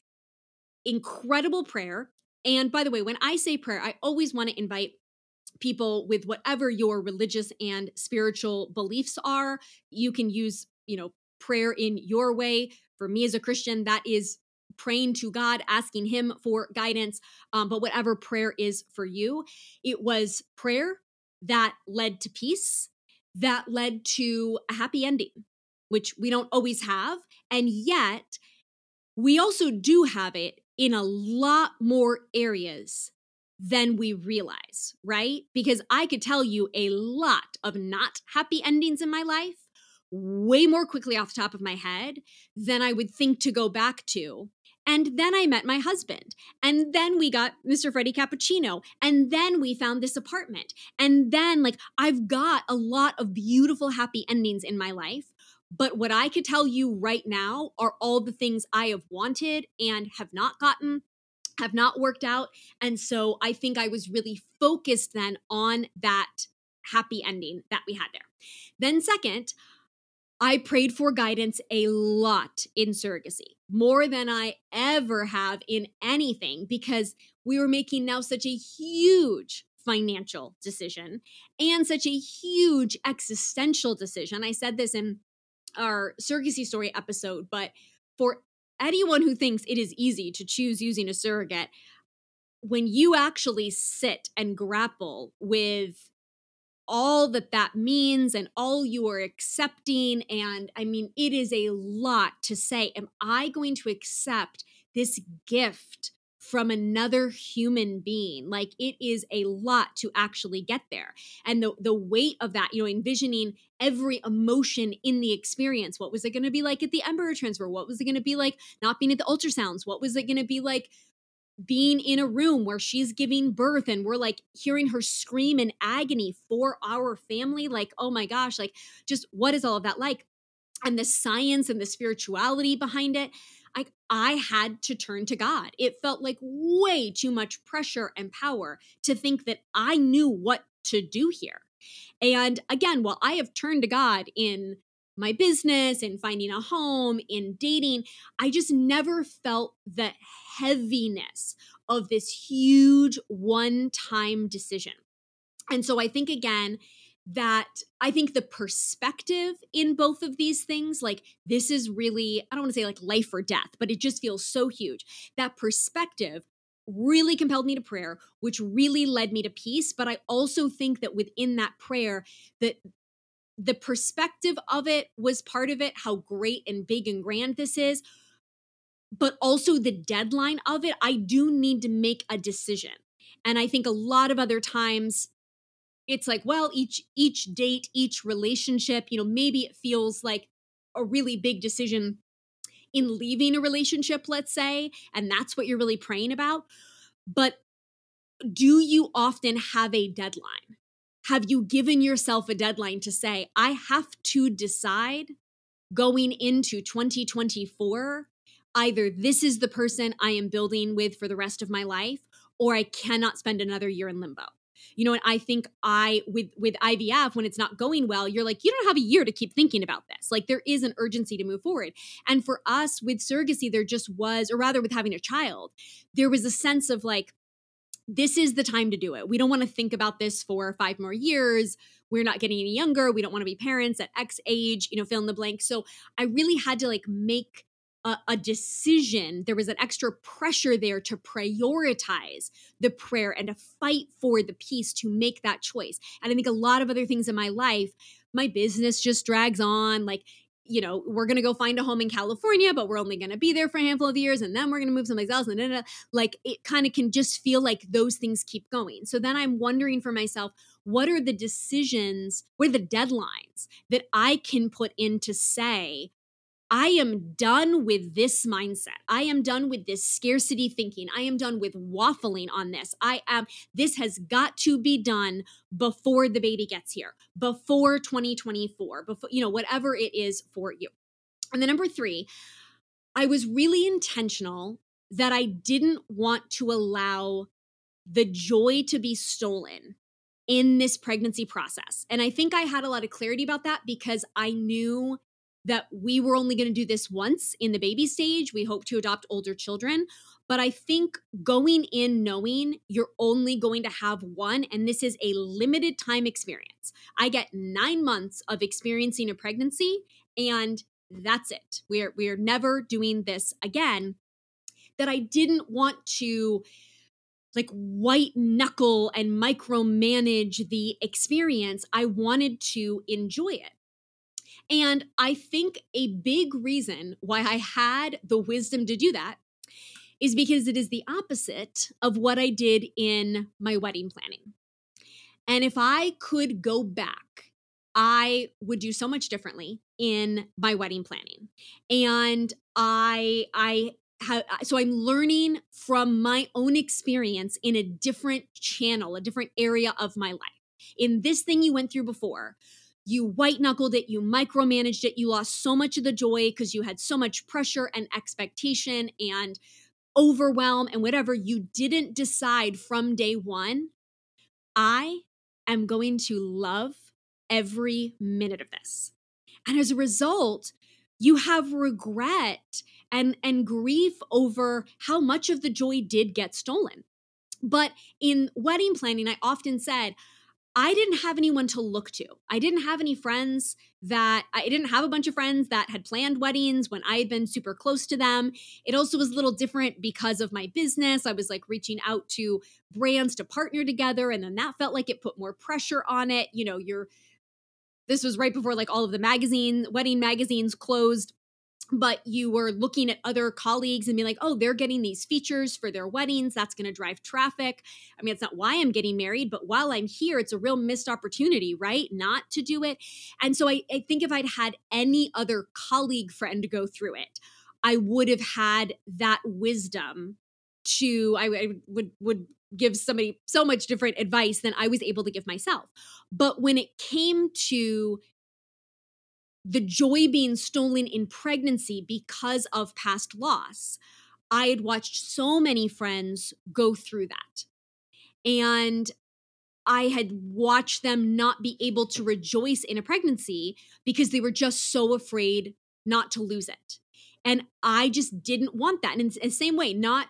[SPEAKER 1] incredible prayer. And by the way, when I say prayer, I always want to invite people with whatever your religious and spiritual beliefs are. You can use, you know, prayer in your way. For me as a Christian, that is praying to God, asking Him for guidance. Um, but whatever prayer is for you, it was prayer that led to peace, that led to a happy ending, which we don't always have. And yet, we also do have it in a lot more areas than we realize, right? Because I could tell you a lot of not happy endings in my life way more quickly off the top of my head than I would think to go back to. And then I met my husband. And then we got Mr. Freddie Cappuccino. And then we found this apartment. And then, like, I've got a lot of beautiful, happy endings in my life. But what I could tell you right now are all the things I have wanted and have not gotten have not worked out. And so I think I was really focused then on that happy ending that we had there. Then, second, I prayed for guidance a lot in surrogacy, more than I ever have in anything, because we were making now such a huge financial decision and such a huge existential decision. I said this in our surrogacy story episode, but for anyone who thinks it is easy to choose using a surrogate, when you actually sit and grapple with all that that means and all you are accepting and i mean it is a lot to say am i going to accept this gift from another human being. Like it is a lot to actually get there. And the the weight of that, you know, envisioning every emotion in the experience. What was it going to be like at the embryo transfer? What was it going to be like not being at the ultrasounds? What was it going to be like being in a room where she's giving birth and we're like hearing her scream in agony for our family like oh my gosh like just what is all of that like and the science and the spirituality behind it I, I had to turn to God. It felt like way too much pressure and power to think that I knew what to do here. And again, while I have turned to God in my business and finding a home, in dating, I just never felt the heaviness of this huge one time decision. And so I think, again, that I think the perspective in both of these things, like this is really, I don't want to say like life or death, but it just feels so huge. That perspective really compelled me to prayer, which really led me to peace. But I also think that within that prayer, that the perspective of it was part of it, how great and big and grand this is, but also the deadline of it. I do need to make a decision. And I think a lot of other times it's like, well, each each date, each relationship, you know, maybe it feels like a really big decision in leaving a relationship, let's say, and that's what you're really praying about. But do you often have a deadline? Have you given yourself a deadline to say, I have to decide going into 2024 either this is the person I am building with for the rest of my life, or I cannot spend another year in limbo. You know, and I think I with with IVF when it's not going well, you're like you don't have a year to keep thinking about this. Like there is an urgency to move forward. And for us with surrogacy there just was or rather with having a child, there was a sense of like this is the time to do it. We don't want to think about this for five more years. We're not getting any younger. We don't want to be parents at X age, you know, fill in the blank. So I really had to like make a, a, decision. There was an extra pressure there to prioritize the prayer and to fight for the peace to make that choice. And I think a lot of other things in my life, my business just drags on. Like, you know, we're going to go find a home in California, but we're only going to be there for a handful of years and then we're going to move someplace else. And then, uh, like, it kind of can just feel like those things keep going. So then I'm wondering for myself, what are the decisions, what are the deadlines that I can put in to say, I am done with this mindset. I am done with this scarcity thinking. I am done with waffling on this. I am, this has got to be done before the baby gets here, before 2024, before, you know, whatever it is for you. And then number three, I was really intentional that I didn't want to allow the joy to be stolen in this pregnancy process. And I think I had a lot of clarity about that because I knew that we were only going to do this once in the baby stage. We hope to adopt older children. But I think going in knowing you're only going to have one, and this is a limited time experience. I get nine months of experiencing a pregnancy, and that's it. We're we're never doing this again. That I didn't want to like white knuckle and micromanage the experience. I wanted to enjoy it. And I think a big reason why I had the wisdom to do that is because it is the opposite of what I did in my wedding planning. And if I could go back, I would do so much differently in my wedding planning. And I I have so I'm learning from my own experience in a different channel, a different area of my life. In this thing you went through before, you white knuckled it, you micromanaged it, you lost so much of the joy because you had so much pressure and expectation and overwhelm and whatever. You didn't decide from day one, I am going to love every minute of this. And as a result, you have regret and and grief over how much of the joy did get stolen. But in wedding planning, I often said, I didn't have anyone to look to. I didn't have any friends that I didn't have a bunch of friends that had planned weddings when I had been super close to them. It also was a little different because of my business. I was like reaching out to brands to partner together and then that felt like it put more pressure on it. You know, you're this was right before like all of the magazine wedding magazines closed but you were looking at other colleagues and being like, oh, they're getting these features for their weddings. That's going to drive traffic. I mean, it's not why I'm getting married, but while I'm here, it's a real missed opportunity, right? Not to do it. And so I, I think if I'd had any other colleague friend go through it, I would have had that wisdom to I, I would would give somebody so much different advice than I was able to give myself. But when it came to the joy being stolen in pregnancy because of past loss, I had watched so many friends go through that. And I had watched them not be able to rejoice in a pregnancy because they were just so afraid not to lose it. And I just didn't want that. And in the same way, not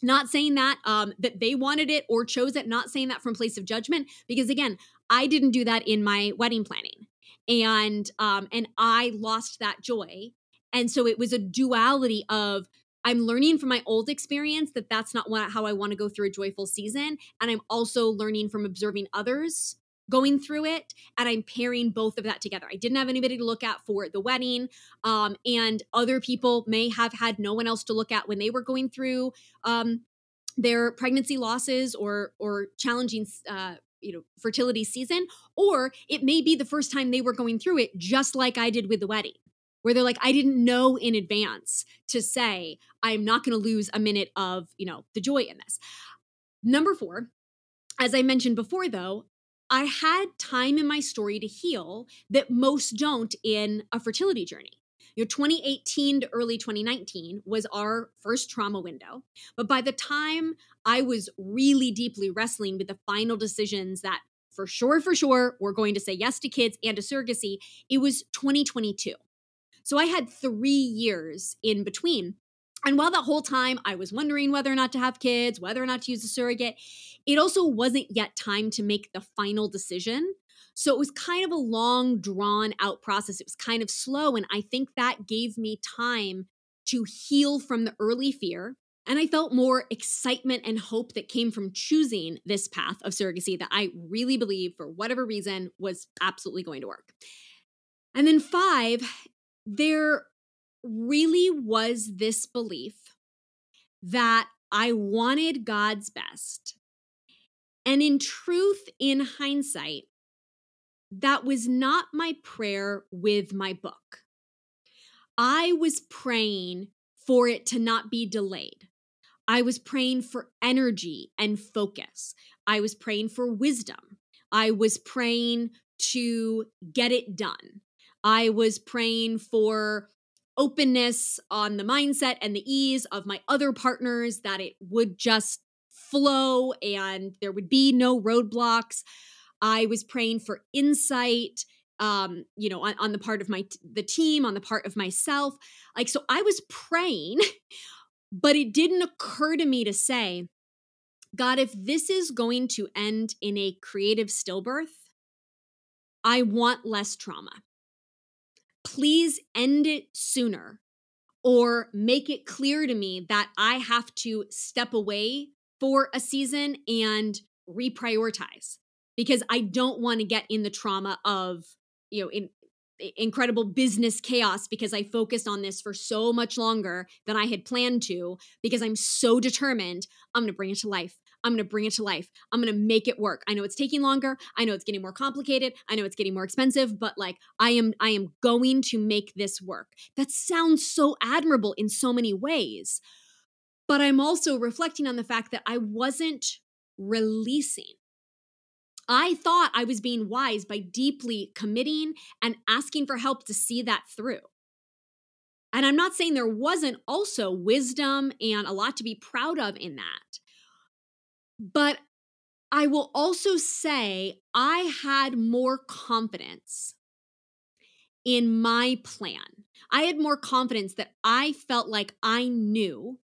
[SPEAKER 1] not saying that um, that they wanted it or chose it not saying that from place of judgment because again i didn't do that in my wedding planning and um, and i lost that joy and so it was a duality of I'm learning from my old experience that that's not what, how I want to go through a joyful season. And I'm also learning from observing others going through it and i'm pairing both of that together i didn't have anybody to look at for the wedding um, and other people may have had no one else to look at when they were going through um, their pregnancy losses or or challenging uh, you know fertility season or it may be the first time they were going through it just like i did with the wedding where they're like, I didn't know in advance to say, I'm not going to lose a minute of, you know, the joy in this. Number four, as I mentioned before, though, I had time in my story to heal that most don't in a fertility journey. You know, 2018 to early 2019 was our first trauma window. But by the time I was really deeply wrestling with the final decisions that for sure, for sure, we're going to say yes to kids and to surrogacy, it was 2022. So I had three years in between. And while that whole time I was wondering whether or not to have kids, whether or not to use a surrogate, it also wasn't yet time to make the final decision. So it was kind of a long, drawn out process. It was kind of slow. And I think that gave me time to heal from the early fear. And I felt more excitement and hope that came from choosing this path of surrogacy that I really believe, for whatever reason, was absolutely going to work. And then five there really was this belief that I wanted God's best. And in truth, in hindsight, that was not my prayer with my book. I was praying for it to not be delayed. I was praying for energy and focus. I was praying for wisdom. I was praying to get it done. I was praying for openness on the mindset and the ease of my other partners, that it would just flow and there would be no roadblocks. I was praying for insight um you know on, on the part of my the team on the part of myself like so i was praying [LAUGHS] but it didn't occur to me to say god if this is going to end in a creative stillbirth i want less trauma please end it sooner or make it clear to me that I have to step away for a season and reprioritize because I don't want to get in the trauma of, you know, in incredible business chaos because I focused on this for so much longer than I had planned to because I'm so determined I'm going to bring it to life. I'm going to bring it to life. I'm going to make it work. I know it's taking longer. I know it's getting more complicated. I know it's getting more expensive, but like I am I am going to make this work. That sounds so admirable in so many ways. But I'm also reflecting on the fact that I wasn't releasing. I thought I was being wise by deeply committing and asking for help to see that through. And I'm not saying there wasn't also wisdom and a lot to be proud of in that. But I will also say I had more confidence in my plan. I had more confidence that I felt like I knew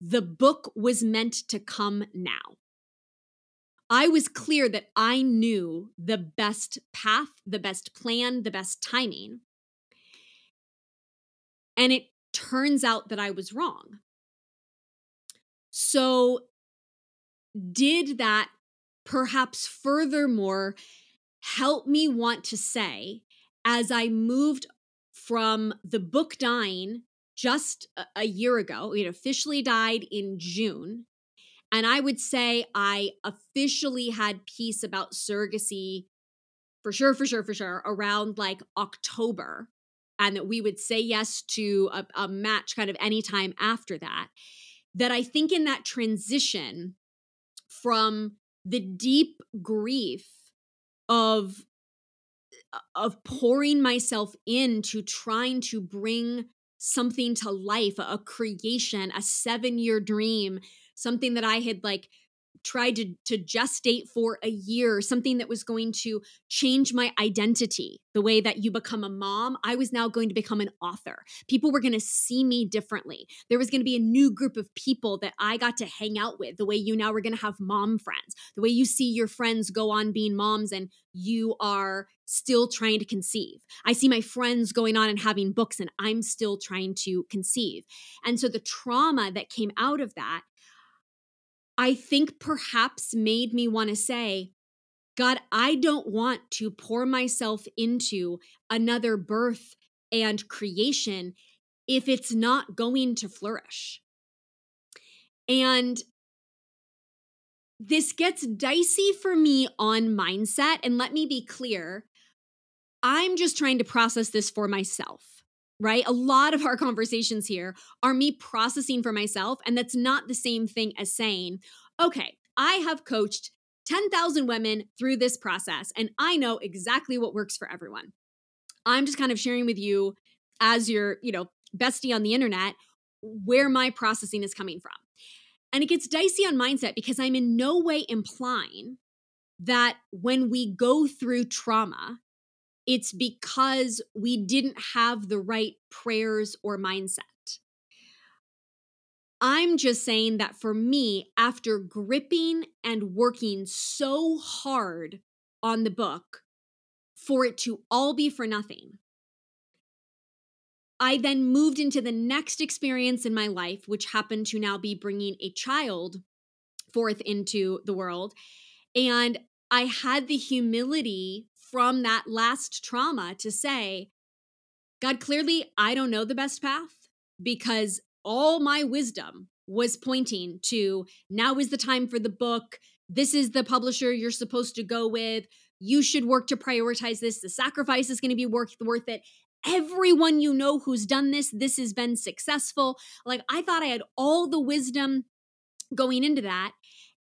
[SPEAKER 1] the book was meant to come now. I was clear that I knew the best path, the best plan, the best timing. And it turns out that I was wrong. So did that perhaps furthermore help me want to say as I moved from the book dying just a, year ago, it officially died in June. And I would say I officially had peace about surrogacy for sure, for sure, for sure around like October. And that we would say yes to a, a match kind of anytime after that that I think in that transition from the deep grief of uh, of pouring myself into trying to bring something to life a creation a 7 year dream something that i had like tried to, to gestate for a year, something that was going to change my identity. The way that you become a mom, I was now going to become an author. People were going to see me differently. There was going to be a new group of people that I got to hang out with, the way you now were going to have mom friends, the way you see your friends go on being moms and you are still trying to conceive. I see my friends going on and having books, and I'm still trying to conceive. And so the trauma that came out of that I think perhaps made me want to say, God, I don't want to pour myself into another birth and creation if it's not going to flourish. And this gets dicey for me on mindset. And let me be clear I'm just trying to process this for myself right? A lot of our conversations here are me processing for myself. And that's not the same thing as saying, okay, I have coached 10,000 women through this process and I know exactly what works for everyone. I'm just kind of sharing with you as your, you know, bestie on the internet where my processing is coming from. And it gets dicey on mindset because I'm in no way implying that when we go through trauma, it's because we didn't have the right prayers or mindset. I'm just saying that for me, after gripping and working so hard on the book for it to all be for nothing, I then moved into the next experience in my life, which happened to now be bringing a child forth into the world. And I had the humility from that last trauma to say, God, clearly I don't know the best path because all my wisdom was pointing to now is the time for the book. This is the publisher you're supposed to go with. You should work to prioritize this. The sacrifice is going to be worth, worth it. Everyone you know who's done this, this has been successful. Like I thought I had all the wisdom going into that.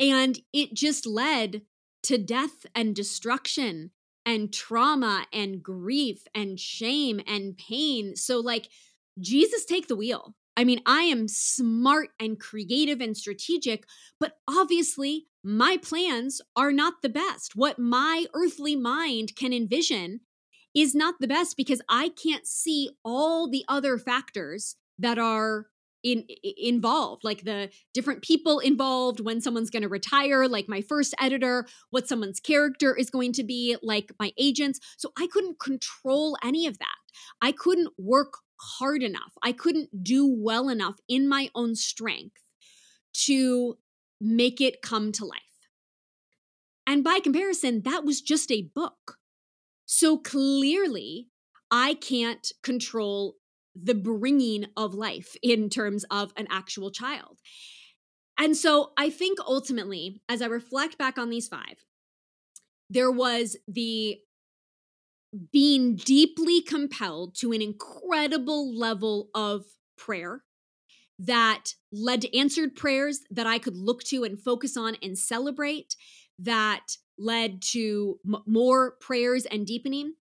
[SPEAKER 1] And it just led to death and destruction and trauma and grief and shame and pain. So, like, Jesus, take the wheel. I mean, I am smart and creative and strategic, but obviously my plans are not the best. What my earthly mind can envision is not the best because I can't see all the other factors that are in, involved like the different people involved when someone's going to retire like my first editor what someone's character is going to be like my agents. So i couldn't control any of that. I couldn't work hard enough. I couldn't do well enough in my own strength to make it come to life. And by comparison that was just a book. So clearly I can't control the bringing of life in terms of an actual child. And so I think ultimately, as I reflect back on these five, there was the being deeply compelled to an incredible level of prayer that led to answered prayers that I could look to and focus on and celebrate, that led to m- more prayers and deepening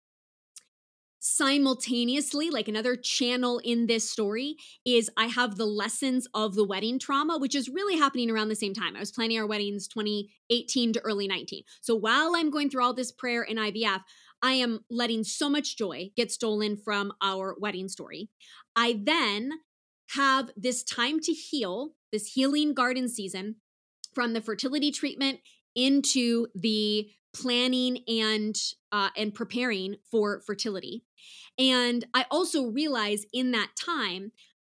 [SPEAKER 1] simultaneously like another channel in this story is i have the lessons of the wedding trauma which is really happening around the same time. I was planning our weddings 2018 to early 19 so while i'm going through all this prayer in ivf i am letting so much joy get stolen from our wedding story. I then have this time to heal this healing garden season from the fertility treatment into the planning and uh, and preparing for fertility. And i also realize in that time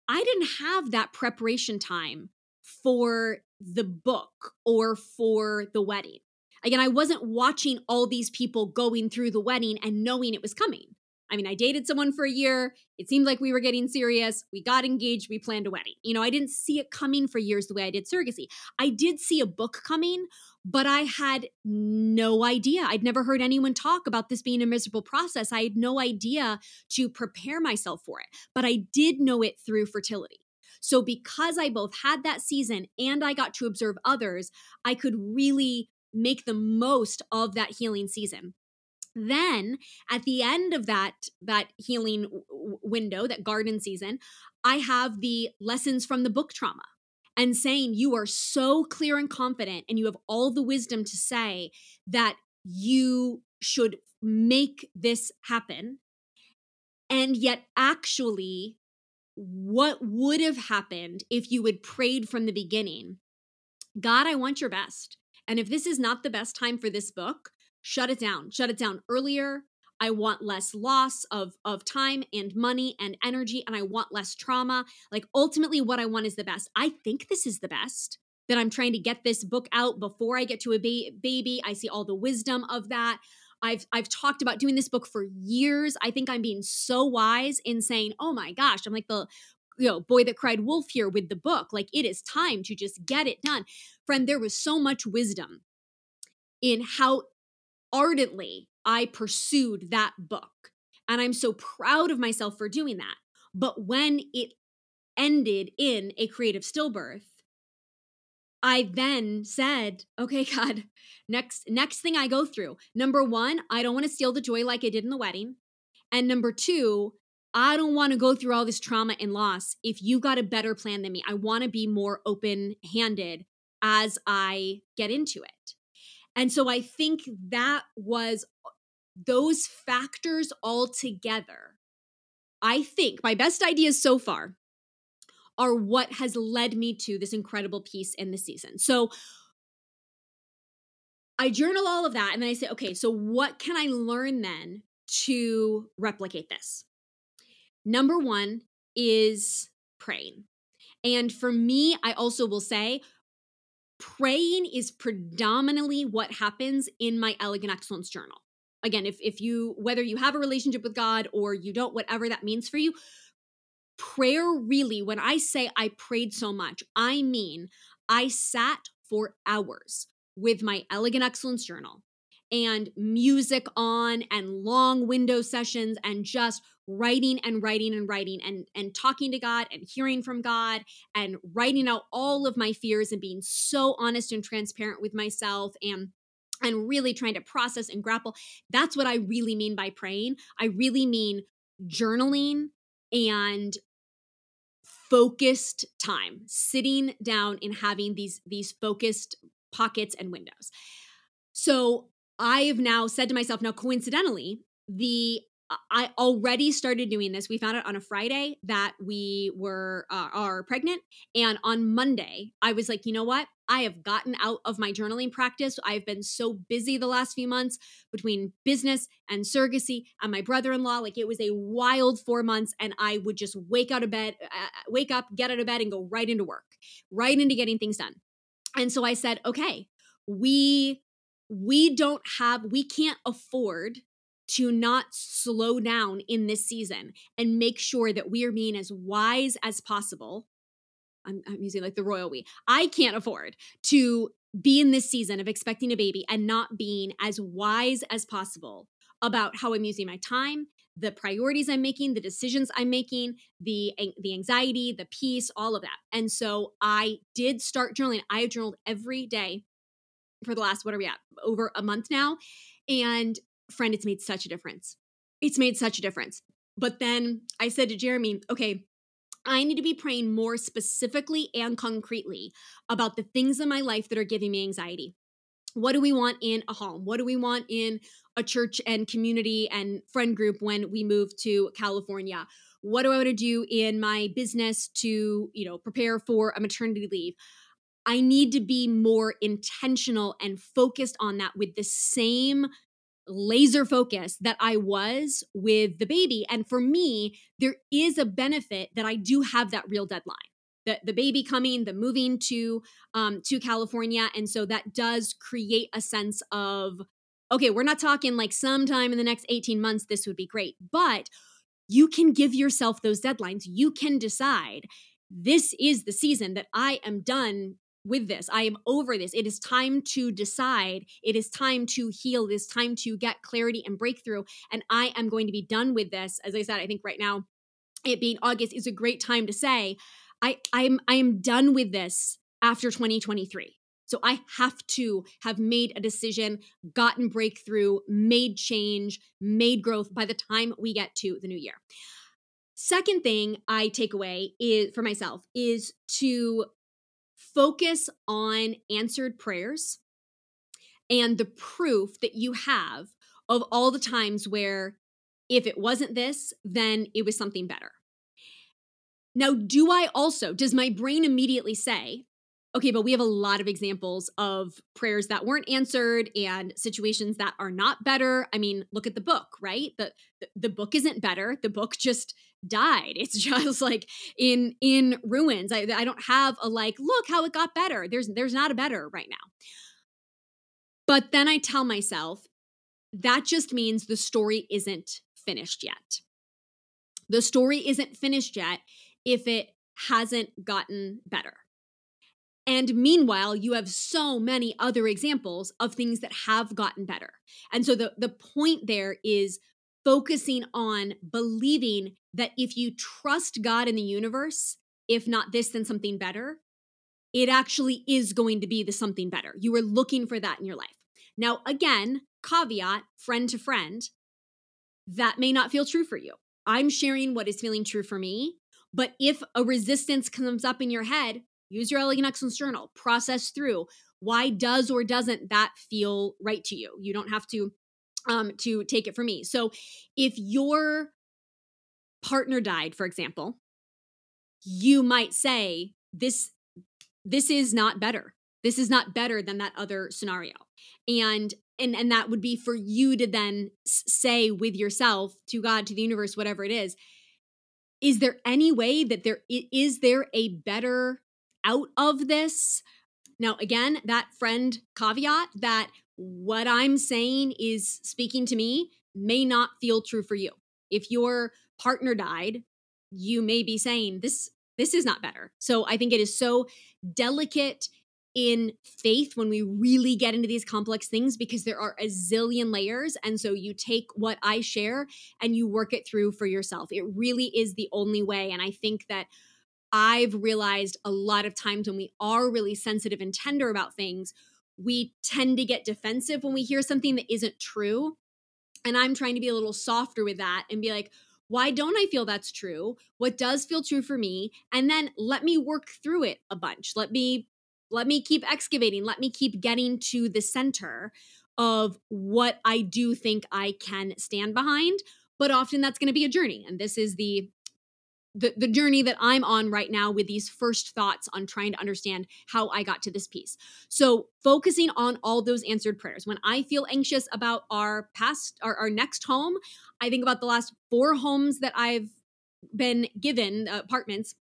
[SPEAKER 1] i didn't have that preparation time for the book or for the wedding. Again i wasn't watching all these people going through the wedding and knowing it was coming I mean, I dated someone for a year. It seemed like we were getting serious. We got engaged. We planned a wedding. You know, I didn't see it coming for years the way I did surrogacy. I did see a book coming, but I had no idea. I'd never heard anyone talk about this being a miserable process. I had no idea to prepare myself for it, but I did know it through fertility. So, because I both had that season and I got to observe others, I could really make the most of that healing season then at the end of that that healing w- window that garden season i have the lessons from the book trauma and saying you are so clear and confident and you have all the wisdom to say that you should make this happen. And yet actually what would have happened if you had prayed from the beginning god i want your best and if this is not the best time for this book shut it down shut it down earlier i want less loss of of time and money and energy and i want less trauma like ultimately what i want is the best i think this is the best that i'm trying to get this book out before i get to a ba- baby i see all the wisdom of that I've I've talked about doing this book for years. I think I'm being so wise in saying, "Oh my gosh, I'm like the you know, boy that cried wolf here with the book. Like it is time to just get it done." Friend, there was so much wisdom in how ardently I pursued that book. And I'm so proud of myself for doing that. But when it ended in a creative stillbirth, I then said, okay, [LAUGHS] God, next next thing I go through. Number 1, I don't want to steal the joy like I did in the wedding. And number 2, I don't want to go through all this trauma and loss. If you've got a better plan than me, I want to be more open-handed as I get into it. And so I think that was uh, those factors all together. I think my best ideas so far are what has led me to this incredible peace in the season. So I journal all of that and then I say, okay, so what can I learn then to replicate this? Number one is praying. And for me, I also will say praying is predominantly what happens in my elegant excellence journal. Again if if you whether you have a relationship with god or you don't whatever that means for you prayer really when i say i prayed so much i mean i sat for hours with my elegant excellence journal and music on and long window sessions and just writing and writing and writing and and talking to God and hearing from God and writing out all of my fears and being so honest and transparent with myself and and really trying to process and grapple. That's what I really mean by praying. I really mean journaling and focused time sitting down and having these these focused pockets and windows. So I have now said to myself, now coincidentally, the I already started doing this. We found out on a Friday that we were uh, are pregnant, and on Monday I was like, you know what? I have gotten out of my journaling practice. I've been so busy the last few months between business and surrogacy and my brother-in-law. Like it was a wild four months, and I would just wake out of bed, uh, uh, wake up, get out of bed, and go right into work, right into getting things done. And so I said, okay, we we don't have, we can't afford to not slow down in this season and make sure that we are being as wise as possible. I'm, I'm, using like the royal we. I can't afford to be in this season of expecting a baby and not being as wise as possible about how I'm using my time, the priorities I'm making, the decisions I'm making, the the anxiety, the peace, all of that. And so I did start journaling. I journaled every day for the last, what are we at? Over a month now. And friend, it's made such a difference. It's made such a difference. But then I said to Jeremy, okay, I need to be praying more specifically and concretely about the things in my life that are giving me anxiety. What do we want in a home? What do we want in a church and community and friend group when we move to California? What do I want to do in my business to, you know, prepare for a maternity leave? I need to be more intentional and focused on that with the same laser focus that I was with the baby. And for me, there is a benefit that I do have that real deadline. The, the baby coming, the moving to um, to California, and so that does create a sense of okay, we're not talking like sometime in the next 18 months, this would be great. But you can give yourself those deadlines. You can decide this is the season that I am done with this. I am over this. It is time to decide. It is time to heal. It is time to get clarity and breakthrough. And I am going to be done with this. As I said, I think right now, it being August is a great time to say, I I'm I am done with this after 2023. So I have to have made a decision, gotten breakthrough, made change, made growth by the time we get to the new year. Second thing I take away is for myself is to focus on answered prayers and the proof that you have of all the times where if it wasn't this, then it was something better. Now, do I also, does my brain immediately say, okay, but we have a lot of examples of prayers that weren't answered and situations that are not better. I mean, look at the book, right? The, the, book isn't better. The book just died. [LAUGHS] It's just like in in ruins. I, I don't have a like, look how it got better. There's there's not a better right now. But then I tell myself that just means the story isn't finished yet. The story isn't finished yet if it hasn't gotten better. And meanwhile, you have so many other examples of things that have gotten better. And so the, the point there is focusing on believing that if you trust God in the universe, if not this, then something better, it actually is going to be the something better. You are looking for that in your life. Now, again, caveat, friend to friend, that may not feel true for you. I'm sharing what is feeling true for me. But if a resistance comes up in your head, use your elegant excellence journal, process through why does or doesn't that feel right to you. You don't have to um to take it from me. So if your partner died, for example, you might say this this is not better. This is not better than that other scenario. And and and that would be for you to then say with yourself to God, to the universe, whatever it is, is there any way that there is there a better out of this? Now, again, that friend caveat that what I'm saying is speaking to me may not feel true for you. If your partner died, you may be saying this this is not better. So I think it is so delicate in faith when we really get into these complex things because there are a zillion layers. And so you take what I share and you work it through for yourself. It really is the only way. And I think that I've realized a lot of times when we are really sensitive and tender about things, we tend to get defensive when we hear something that isn't true. And I'm trying to be a little softer with that and be like, why don't I feel that's true? What does feel true for me? And then let me work through it a bunch. Let me let me keep excavating. Let me keep getting to the center of what I do think I can stand behind. But often that's going to be a journey. And this is the the, the journey that I'm on right now with these first thoughts on trying to understand how I got to this peace. So, focusing on all those answered prayers. When I feel anxious about our past, our, our next home, I think about the last four homes that I've been given, uh, apartments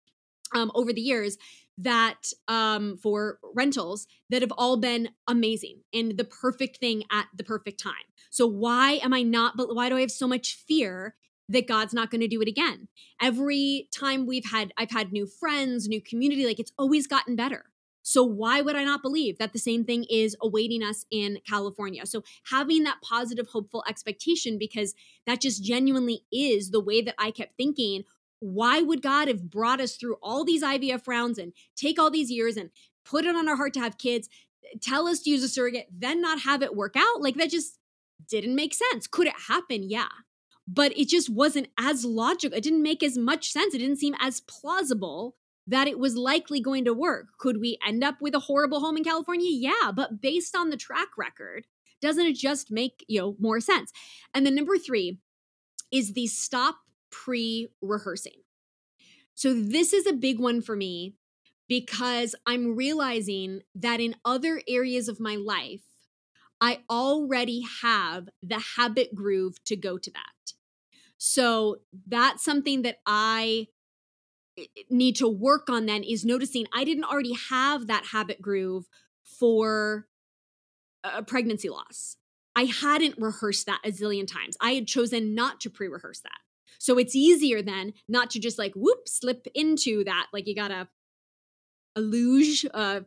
[SPEAKER 1] um, over the years that um, for rentals that have all been amazing and the perfect thing at the perfect time. So why am I not? But why do I have so much fear that God's not going to do it again? Every time we've had, I've had new friends, new community. Like it's always gotten better. So why would I not believe that the same thing is awaiting us in California? So having that positive, hopeful expectation because that just genuinely is the way that I kept thinking why would God have brought us through all these IVF rounds and take all these years and put it on our heart to have kids, tell us to use a surrogate, then not have it work out? Like that just didn't make sense. Could it happen? Yeah. But it just wasn't as logical. It didn't make as much sense. It didn't seem as plausible that it was likely going to work. Could we end up with a horrible home in California? Yeah, but based on the track record, doesn't it just make, you know, more sense? And then number 3 is the stop pre rehearsing. So, this is a big one for me because I'm realizing that in other areas of my life, I already have the habit groove to go to that. So, that's something that I need to work on then is noticing I didn't already have that habit groove for a pregnancy loss. I hadn't rehearsed that a zillion times. I had chosen not to pre rehearse that. So it's easier then not to just like whoop slip into that. Like you gotta a luge, uh,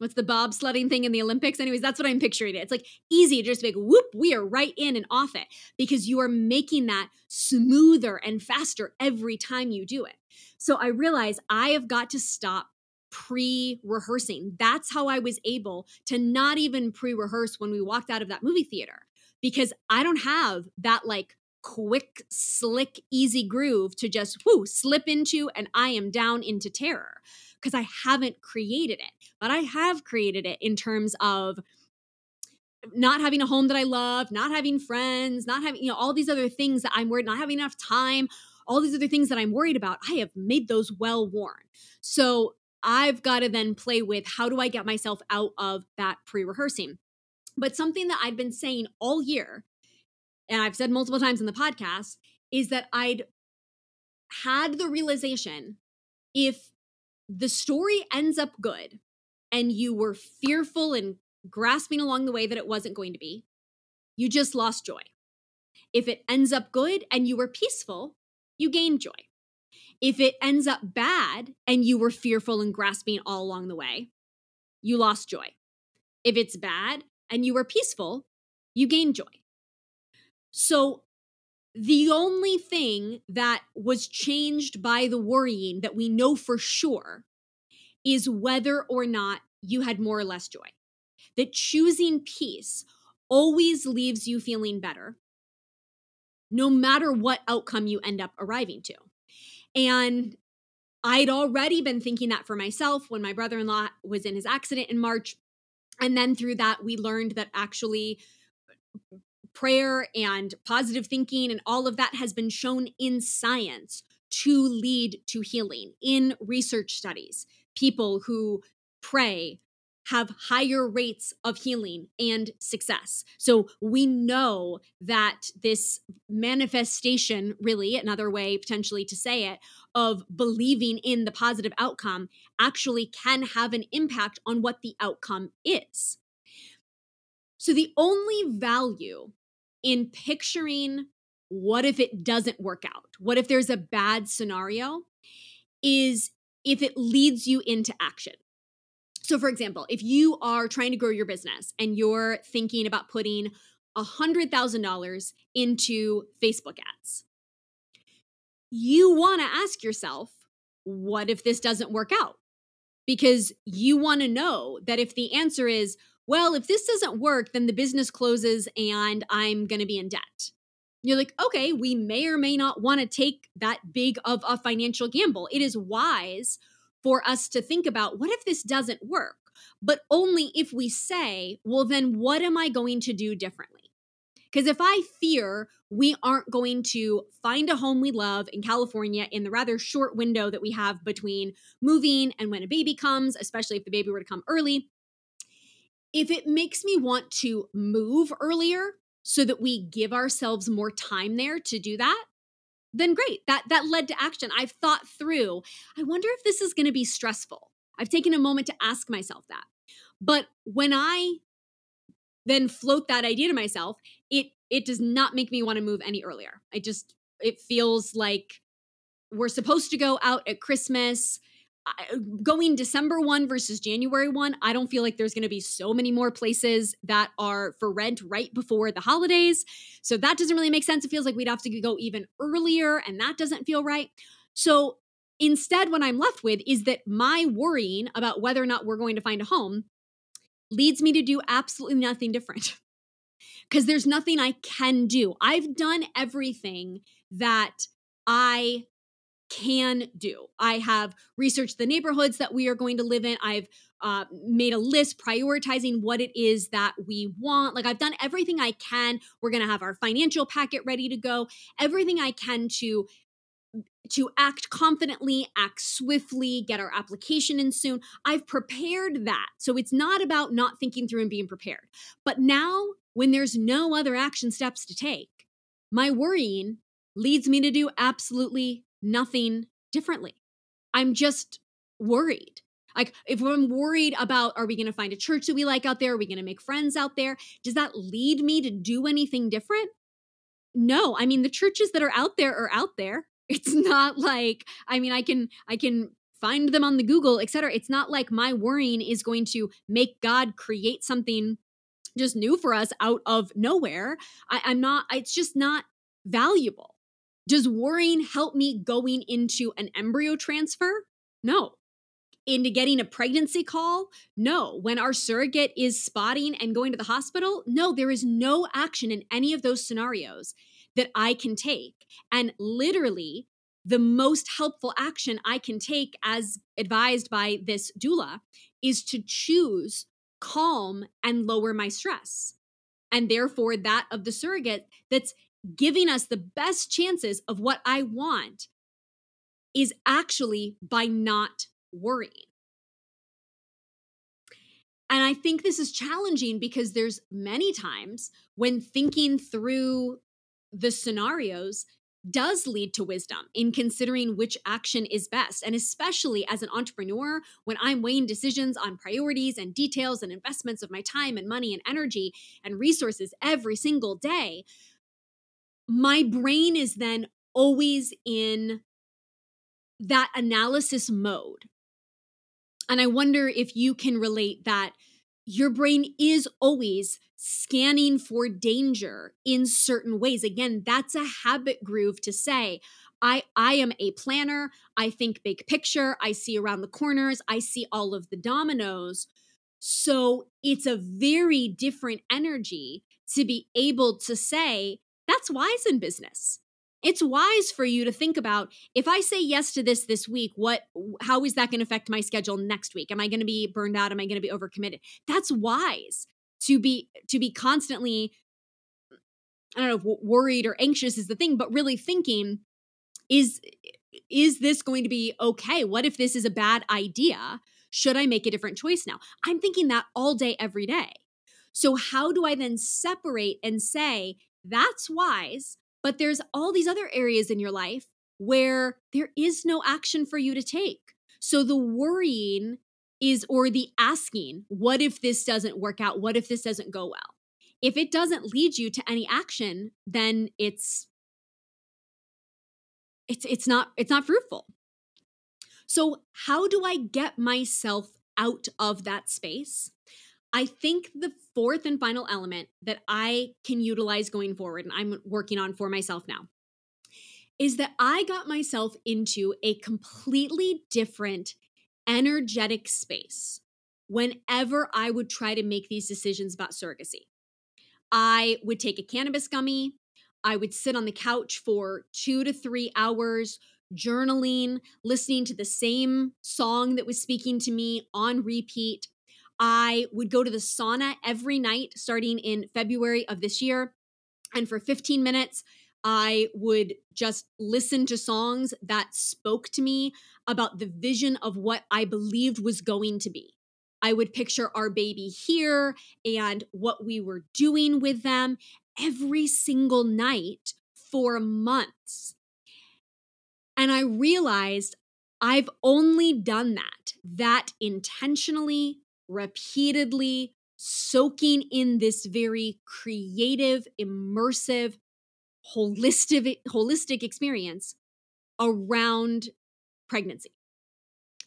[SPEAKER 1] what's the bobsledding thing in the Olympics? Anyways, that's what I'm picturing it. It's like easy just make whoop, we are right in and off it because you are making that smoother and faster every time you do it. So I realize I have got to stop pre rehearsing. That's how I was able to not even pre rehearse when we walked out of that movie theater because I don't have that like quick, slick, easy groove to just whoo slip into and I am down into terror because I haven't created it. But I have created it in terms of not having a home that I love, not having friends, not having, you know, all these other things that I'm worried, not having enough time, all these other things that I'm worried about. I have made those well worn. So I've got to then play with how do I get myself out of that pre rehearsing? But something that I've been saying all year, and I've said multiple times in the podcast, is that I'd had the realization if the story ends up good and you were fearful and grasping along the way that it wasn't going to be, you just lost joy. If it ends up good and you were peaceful, you gained joy. If it ends up bad and you were fearful and grasping all along the way, you lost joy. If it's bad and you were peaceful, you gained joy. So the only thing that was changed by the worrying that we know for sure is whether or not you had more or less joy. That choosing peace always leaves you feeling better, no matter what outcome you end up arriving to. And I'd already been thinking that for myself when my brother in law was in his accident in March. And then through that, we learned that actually prayer and positive thinking and all of that has been shown in science to lead to healing in research studies. People who pray have higher rates of healing and success. So we know that this manifestation, really, another way potentially to say it, of believing in the positive outcome actually can have an impact on what the outcome is. So the only value in picturing what if it doesn't work out? What if there's a bad scenario? Is if it leads you into action. So, for example, if you are trying to grow your business and you're thinking about putting $100,000 into Facebook ads, you want to ask yourself, what if this doesn't work out? Because you want to know that if the answer is, well, if this doesn't work, then the business closes and I'm going to be in debt. You're like, okay, we may or may not want to take that big of a financial gamble. It is wise for us to think about what if this doesn't work? But only if we say, well, then what am I going to do differently? Because if I fear we aren't going to find a home we love in California in the rather short window that we have between moving and when a baby comes, especially if the baby were to come early, if it makes me want to move earlier so that we give ourselves more time there to do that, then great. That that led to action. I've thought through. I wonder if this is going to be stressful. I've taken a moment to ask myself that. But when I then float that idea to myself, it it does not make me want to move any earlier. I just it feels like we're supposed to go out at Christmas Uh, going December 1 versus January 1, I don't feel like there's going to be so many more places that are for rent right before the holidays. So that doesn't really make sense. It feels like we'd have to go even earlier, and that doesn't feel right. So instead, what I'm left with is that my worrying about whether or not we're going to find a home leads me to do absolutely nothing different. [LAUGHS] Because there's nothing I can do. I've done everything that I can do. I have researched the neighborhoods that we are going to live in. I've uh, made a list prioritizing what it is that we want. Like I've done everything I can. We're going to have our financial packet ready to go. Everything I can to to act confidently, act swiftly, get our application in soon. I've prepared that. So it's not about not thinking through and being prepared. But now, when there's no other action steps to take, my worrying leads me to do absolutely nothing differently. I'm just worried. Like, if I'm worried about, are we going to find a church that we like out there? Are we going to make friends out there? Does that lead me to do anything different? No. I mean, the churches that are out there are out there. [LAUGHS] It's not like, I mean, I can, I can find them on the Google, etc. It's not like my worrying is going to make God create something just new for us out of nowhere. I, I'm not, it's just not valuable. Does worrying help me going into an embryo transfer? No. Into getting a pregnancy call? No. When our surrogate is spotting and going to the hospital? No, there is no action in any of those scenarios that I can take. And literally, the most helpful action I can take, as advised by this doula, is to choose calm and lower my stress. And therefore, that of the surrogate that's giving us the best chances of what I want is actually by not worrying. And I think this is challenging because there's many times when thinking through the scenarios does lead to wisdom in considering which action is best. And especially as an entrepreneur, when I'm weighing decisions on priorities and details and investments of my time and money and energy and resources every single day, my brain is then always in that analysis mode. And I wonder if you can relate that your brain is always scanning for danger in certain ways. Again, that's a habit groove to say, I, I am a planner. I think big picture. I see around the corners. I see all of the dominoes. So it's a very different energy to be able to say, that's wise in business. It's wise for you to think about if I say yes to this this week, what how is that going to affect my schedule next week? Am I going to be burned out? Am I going to be overcommitted? That's wise to be to be constantly I don't know worried or anxious is the thing, but really thinking is is this going to be okay? What if this is a bad idea? Should I make a different choice now? I'm thinking that all day every day. So how do I then separate and say that's wise, but there's all these other areas in your life where there is no action for you to take. So the worrying is, or the asking, what if this doesn't work out? What if this doesn't go well? If it doesn't lead you to any action, then it's it's it's not it's not fruitful. So how do I get myself out of that space? I think the fourth and final element that I can utilize going forward, and I'm working on for myself now, is that I got myself into a completely different energetic space whenever I would try to make these decisions about surrogacy. I would take a cannabis gummy. I would sit on the couch for two to three hours, journaling, listening to the same song that was speaking to me on repeat, I would go to the sauna every night starting in February of this year. And for 15 minutes, I would just listen to songs that spoke to me about the vision of what I believed was going to be. I would picture our baby here and what we were doing with them every single night for months. And I realized I've only done that, that intentionally repeatedly soaking in this very creative, immersive, holistic holistic experience around pregnancy.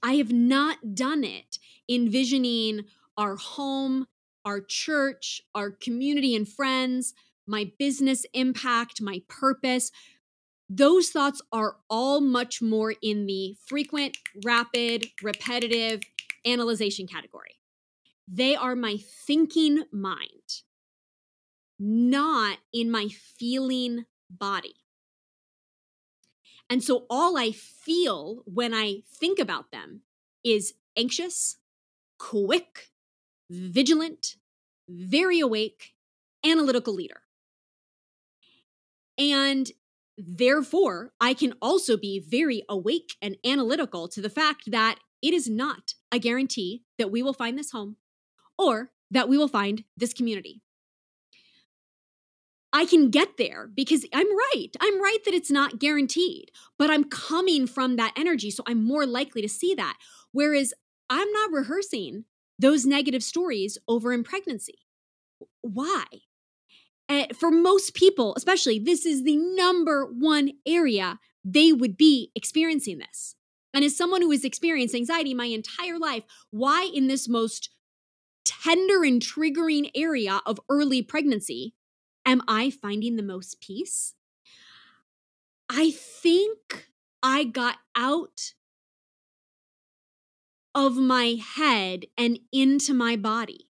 [SPEAKER 1] I have not done it envisioning our home, our church, our community and friends, my business impact, my purpose. Those thoughts are all much more in the frequent, rapid, repetitive analyzation category. They are my thinking mind, not in my feeling body. And so all I feel when I think about them is anxious, quick, vigilant, very awake, analytical leader. And therefore, I can also be very awake and analytical to the fact that it is not a guarantee that we will find this home or that we will find this community. I can get there because I'm right. I'm right that it's not guaranteed, but I'm coming from that energy. So I'm more likely to see that. Whereas I'm not rehearsing those negative stories over in pregnancy. Why? Uh, for most people, especially, this is the number one area they would be experiencing this. And as someone who has experienced anxiety my entire life, why in this most tender and triggering area of early pregnancy am I finding the most peace? I think I got out of my head and into my body,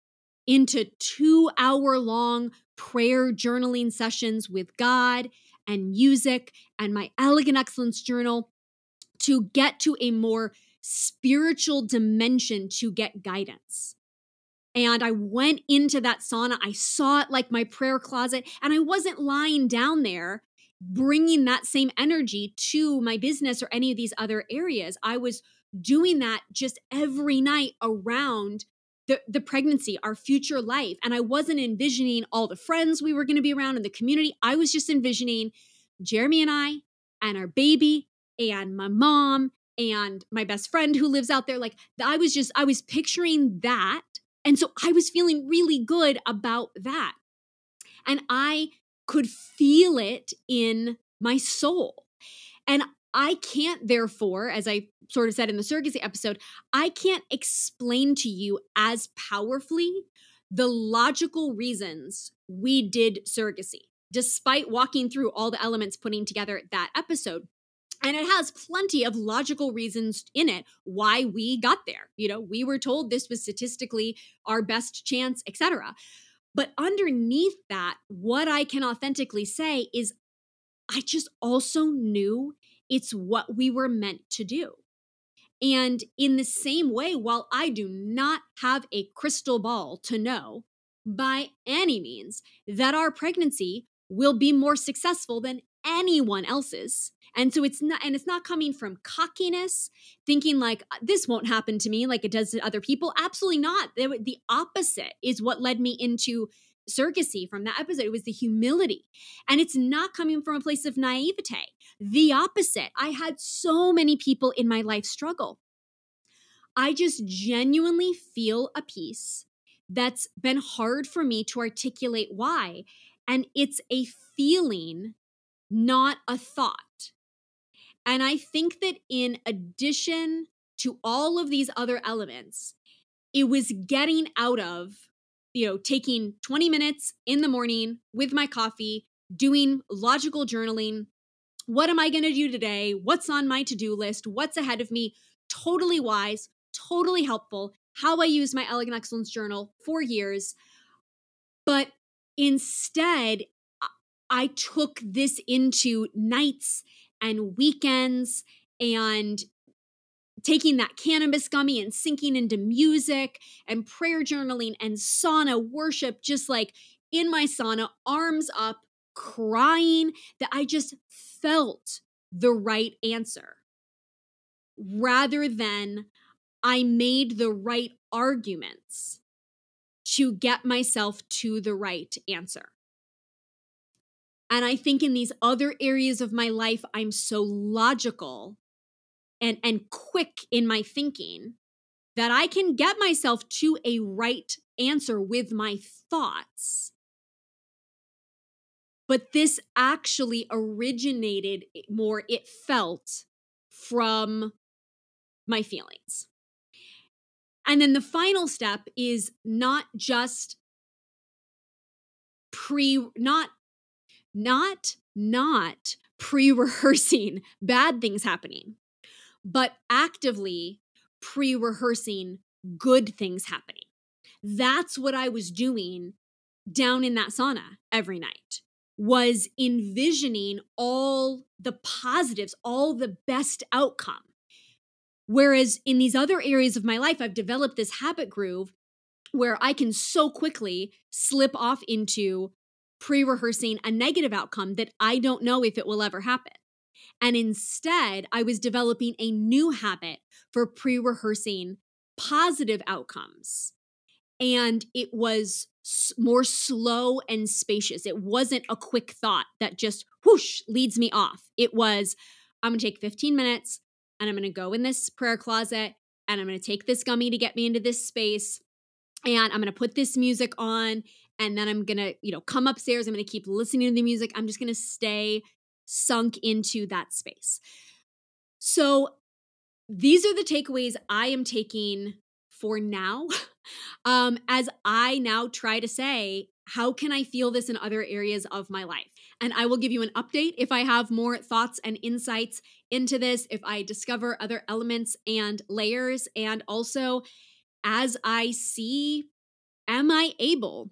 [SPEAKER 1] into two hour long prayer journaling sessions with God and music and my Elegant Excellence Journal to get to a more spiritual dimension to get guidance. And I went into that sauna. I saw it like my prayer closet, and I wasn't lying down there bringing that same energy to my business or any of these other areas. I was doing that just every night around the, the pregnancy, our future life. And I wasn't envisioning all the friends we were going to be around in the community. I was just envisioning Jeremy and I and our baby and my mom and my best friend who lives out there. Like I was just, I was picturing that. And so I was feeling really good about that. And I could feel it in my soul. And I can't, therefore, as I sort of said in the surrogacy episode, I can't explain to you as powerfully the logical reasons we did surrogacy, despite walking through all the elements putting together that episode. And it has plenty of logical reasons in it why we got there. You know, we were told this was statistically our best chance, etc. But underneath that, what I can authentically say is I just also knew it's what we were meant to do. And in the same way, while I do not have a crystal ball to know by any means that our pregnancy will be more successful than anyone else's, and so it's not and it's not coming from cockiness thinking like uh, this won't happen to me like it does to other people absolutely not the opposite is what led me into surrogacy from that episode. It was the humility. And it's not coming from a place of naivete. The opposite. I had so many people in my life struggle. I just genuinely feel a peace that's been hard for me to articulate why. And it's a feeling, not a thought. And I think that in addition to all of these other elements, it was getting out of you know, taking 20 minutes in the morning with my coffee, doing logical journaling. What am I going to do today? What's on my to do list? What's ahead of me? Totally wise, totally helpful. How I use my Elegant Excellence Journal for years. But instead, I took this into nights and weekends and taking that cannabis gummy and sinking into music and prayer journaling and sauna worship, just like in my sauna, arms up, crying, that I just felt the right answer rather than I made the right arguments to get myself to the right answer. And I think in these other areas of my life, I'm so logical and and quick in my thinking that I can get myself to a right answer with my thoughts. But this actually originated more, it felt from my feelings. And then the final step is not just pre, not, not, not pre rehearsing [LAUGHS] bad things happening but actively pre rehearsing good things happening. That's what I was doing down in that sauna every night was envisioning all the positives, all the best outcome. Whereas in these other areas of my life, I've developed this habit groove where I can so quickly slip off into pre rehearsing a negative outcome that I don't know if it will ever happen. And instead, I was developing a new habit for pre rehearsing positive outcomes. And it was more slow and spacious. It wasn't a quick thought that just whoosh leads me off. It was, I'm gonna take 15 minutes and I'm gonna go in this prayer closet and I'm gonna take this gummy to get me into this space and I'm gonna put this music on and then I'm gonna, you know, come upstairs. I'm gonna keep listening to the music. I'm just gonna stay sunk into that space. So these are the takeaways I am taking for now. [LAUGHS] Um, as I now try to say, how can I feel this in other areas of my life? And I will give you an update if I have more thoughts and insights into this, if I discover other elements and layers, and also as I see, am I able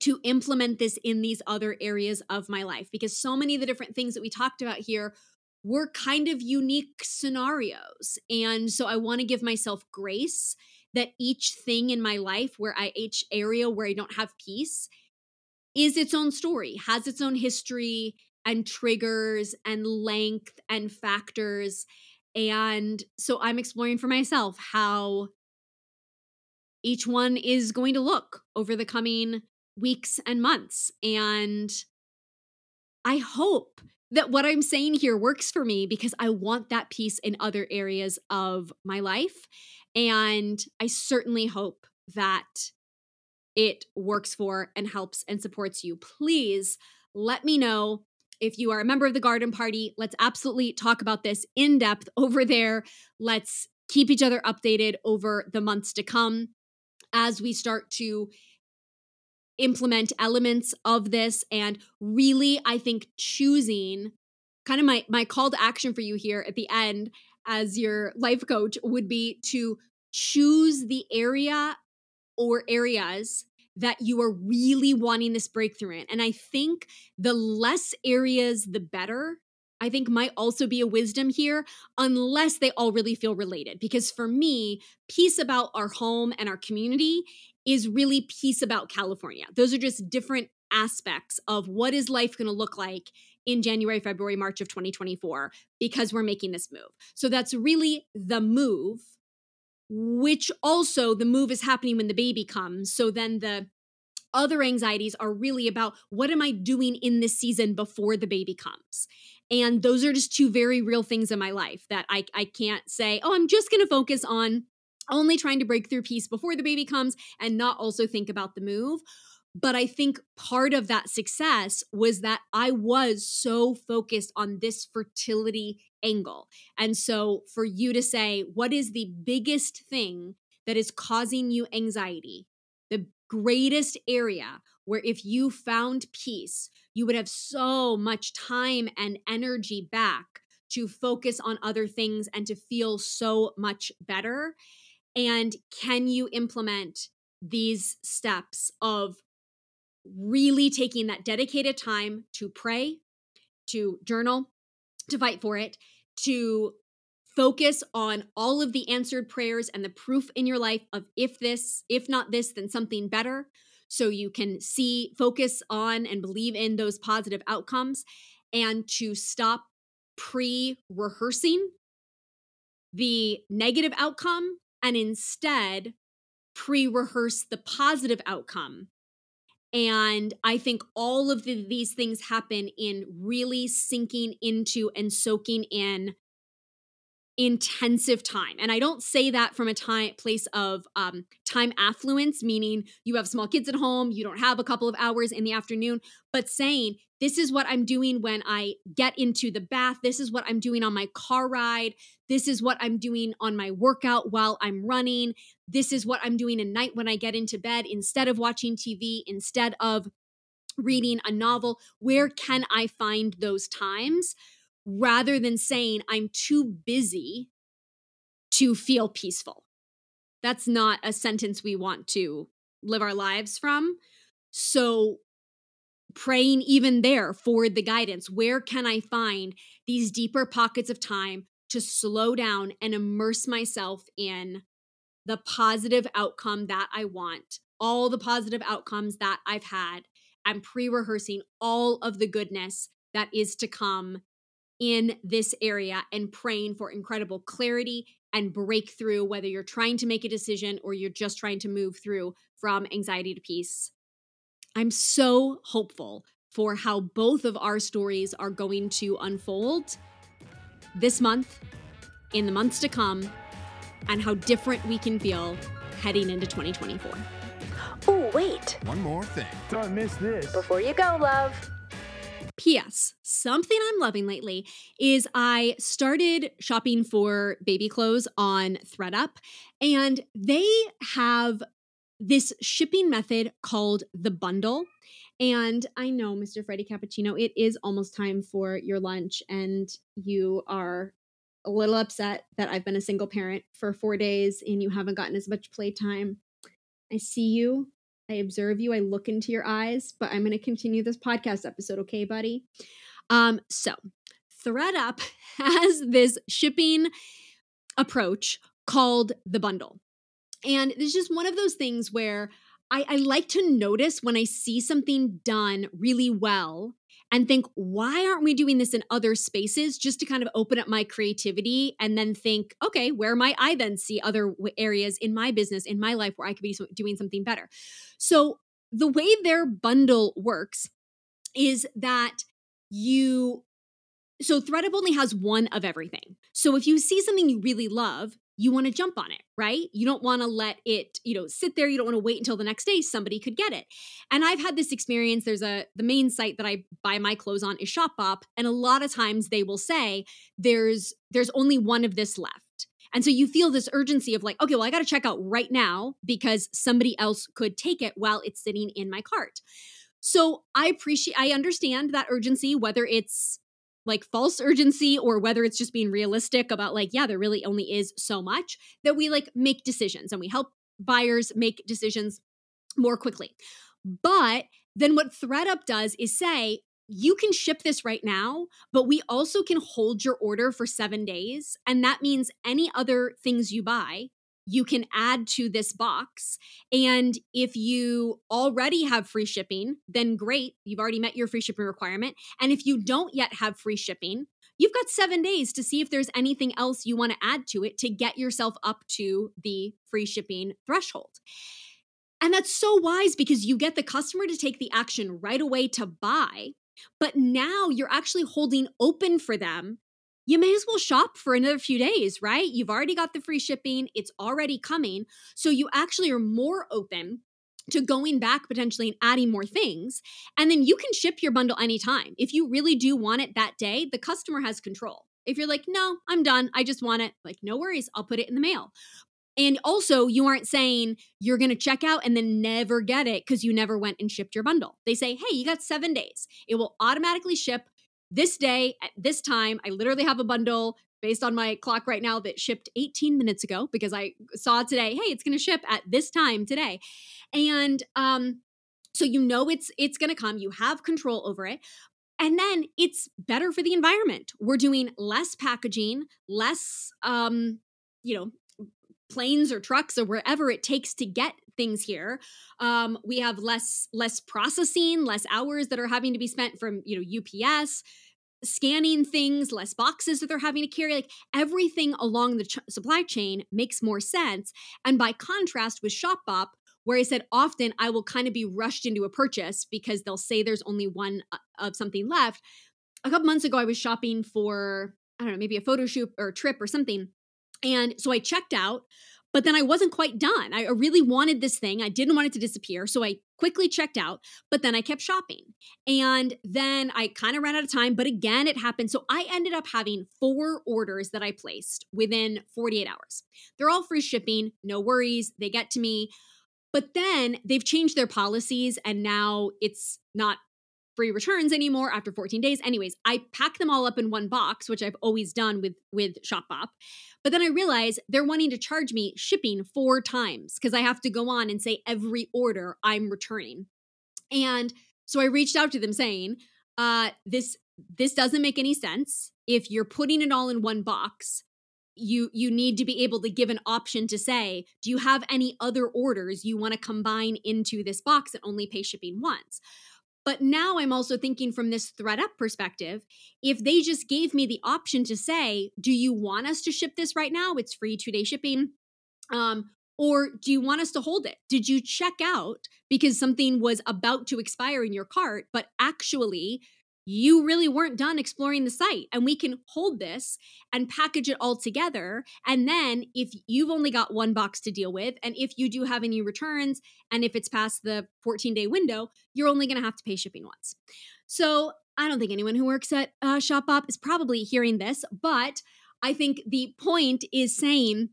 [SPEAKER 1] to implement this in these other areas of my life? Because so many of the different things that we talked about here were kind of unique scenarios. And so I want to give myself grace that each thing in my life where I, each area where I don't have peace is its own story, has its own history and triggers and length and factors. And so I'm exploring for myself how each one is going to look over the coming weeks and months. And I hope that what I'm saying here works for me because I want that peace in other areas of my life. And I certainly hope that it works for and helps and supports you. Please let me know if you are a member of the garden party. Let's absolutely talk about this in depth over there. Let's keep each other updated over the months to come as we start to implement elements of this and really i think choosing kind of my my call to action for you here at the end as your life coach would be to choose the area or areas that you are really wanting this breakthrough in and i think the less areas the better I think might also be a wisdom here, unless they all really feel related. Because for me, peace about our home and our community is really peace about California. Those are just different aspects of what is life going to look like in January, February, March of 2024 because we're making this move. So that's really the move, which also the move is happening when the baby comes. So then the other anxieties are really about what am I doing in this season before the baby comes? And those are just two very real things in my life that I, I can't say, oh, I'm just going to focus on only trying to break through peace before the baby comes and not also think about the move. But I think part of that success was that I was so focused on this fertility angle. And so for you to say, what is the biggest thing that is causing you anxiety? The greatest area where if you found peace, you would have so much time and energy back to focus on other things and to feel so much better and can you implement these steps of really taking that dedicated time to pray, to journal, to fight for it, to focus on all of the answered prayers and the proof in your life of if this, if not this, then something better. So you can see, focus on, and believe in those positive outcomes, and to stop pre rehearsing the negative outcome and instead pre rehearse the positive outcome. And I think all of the, these things happen in really sinking into and soaking in intensive time. And I don't say that from a time place of um, time affluence, meaning you have small kids at home, you don't have a couple of hours in the afternoon, but saying this is what I'm doing when I get into the bath. This is what I'm doing on my car ride. This is what I'm doing on my workout while I'm running. This is what I'm doing at night when I get into bed instead of watching TV, instead of reading a novel. Where can I find those times? Rather than saying I'm too busy to feel peaceful. That's not a sentence we want to live our lives from. So praying even there for the guidance. Where can I find these deeper pockets of time to slow down and immerse myself in the positive outcome that I want, all the positive outcomes that I've had? I'm pre rehearsing all of the goodness that is to come in this area and praying for incredible clarity and breakthrough, whether you're trying to make a decision or you're just trying to move through from anxiety to peace. I'm so hopeful for how both of our stories are going to unfold this month, in the months to come, and how different we can feel heading into 2024.
[SPEAKER 3] Oh, wait.
[SPEAKER 2] One more thing.
[SPEAKER 4] Don't miss this.
[SPEAKER 3] Before you go, love.
[SPEAKER 1] P.S. Something I'm loving lately is I started shopping for baby clothes on ThredUp, and they have this shipping method called the bundle. And I know, Mr. Freddie Cappuccino, it is almost time for your lunch, and you are a little upset that I've been a single parent for four days and you haven't gotten as much playtime. I see you. I observe you. I look into your eyes, but I'm going to continue this podcast episode, okay, buddy? Um, so, ThredUp [LAUGHS] has this shipping approach called the bundle. And it's just one of those things where I, I like to notice when I see something done really well and think, why aren't we doing this in other spaces just to kind of open up my creativity and then think, okay, where might I then see other areas in my business, in my life where I could be doing something better? So the way their bundle works is that you so ThredUp only has one of everything. So if you see something you really love, you want to jump on it, right? You don't want to let it, you know, sit there. You don't want to wait until the next day somebody could get it. And I've had this experience. There's a the main site that I buy my clothes on is Shopbop, and a lot of times they will say there's there's only one of this left. And so you feel this urgency of like, okay, well, I got to check out right now because somebody else could take it while it's sitting in my cart. So I appreciate I understand that urgency whether it's like false urgency or whether it's just being realistic about like yeah there really only is so much that we like make decisions and we help buyers make decisions more quickly but then what thredup does is say you can ship this right now, but we also can hold your order for seven days. And that means any other things you buy, you can add to this box. And if you already have free shipping, then great, you've already met your free shipping requirement. And if you don't yet have free shipping, you've got seven days to see if there's anything else you want to add to it to get yourself up to the free shipping threshold. And that's so wise because you get the customer to take the action right away to buy. But now you're actually holding open for them you may as well shop for another few days, right? You've already got the free shipping, it's already coming. So you actually are more open to going back potentially and adding more things. And then you can ship your bundle anytime. If you really do want it that day, the customer has control. If you're like, no, I'm done, I just want it, like, no worries, I'll put it in the mail. And also, you aren't saying you're going to check out and then never get it because you never went and shipped your bundle. They say, hey, you got seven days. It will automatically ship this day at this time. I literally have a bundle based on my clock right now that shipped 18 minutes ago because I saw today, hey, it's going to ship at this time today. And um so you know it's it's going to come, you have control over it. And then it's better for the environment. We're doing less packaging, less um you know, planes or trucks or wherever it takes to get things here um, we have less less processing less hours that are having to be spent from you know ups scanning things less boxes that they're having to carry like everything along the ch- supply chain makes more sense and by contrast with shopbop where I said often I will kind of be rushed into a purchase because they'll say there's only one uh, of something left. A couple months ago, I was shopping for, I don't know, maybe a photo shoot or trip or something. And so I checked out, but then I wasn't quite done. I really wanted this thing. I didn't want it to disappear. So I quickly checked out, but then I kept shopping. And then I kind of ran out of time, but again, it happened. So I ended up having four orders that I placed within 48 hours. They're all free shipping, no worries. They get to me. But then they've changed their policies and now it's not free returns anymore after 14 days. Anyways, I pack them all up in one box, which I've always done with with Shopbop. But then I realize they're wanting to charge me shipping four times because I have to go on and say every order I'm returning. And so I reached out to them saying, uh, this this doesn't make any sense. If you're putting it all in one box, you you need to be able to give an option to say, do you have any other orders you want to combine into this box and only pay shipping once? But now I'm also thinking from this ThredUp perspective. If they just gave me the option to say, do you want us to ship this right now? It's free two day shipping. Um, or do you want us to hold it? Did you check out because something was about to expire in your cart, but actually you really weren't done exploring the site and we can hold this and package it all together and then if you've only got one box to deal with and if you do have any returns and if it's past the 14 day window you're only going to have to pay shipping once so I don't think anyone who works at uh, Shopbop is probably hearing this, but I think the point is saying,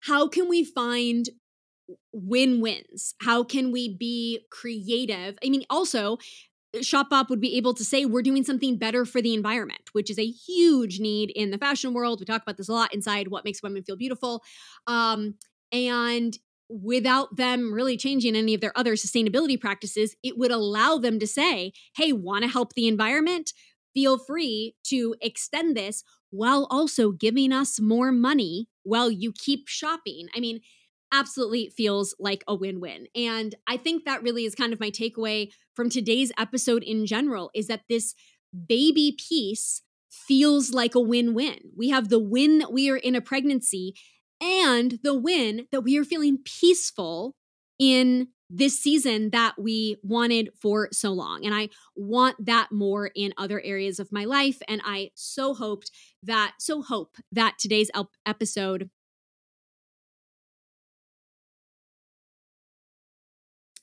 [SPEAKER 1] how can we find win wins? How can we be creative? I mean, also, Shopbop would be able to say we're doing something better for the environment, which is a huge need in the fashion world. We talk about this a lot inside What Makes Women Feel Beautiful. Um, and without them really changing any of their other sustainability practices, it would allow them to say, hey, want to help the environment? Feel free to extend this while also giving us more money while you keep shopping. I mean, absolutely feels like a win-win. And I think that really is kind of my takeaway from today's episode in general is that this baby peace feels like a win-win. We have the win that we are in a pregnancy and the win that we are feeling peaceful in this season that we wanted for so long. And I want that more in other areas of my life. And I so hoped that, so hope that today's episode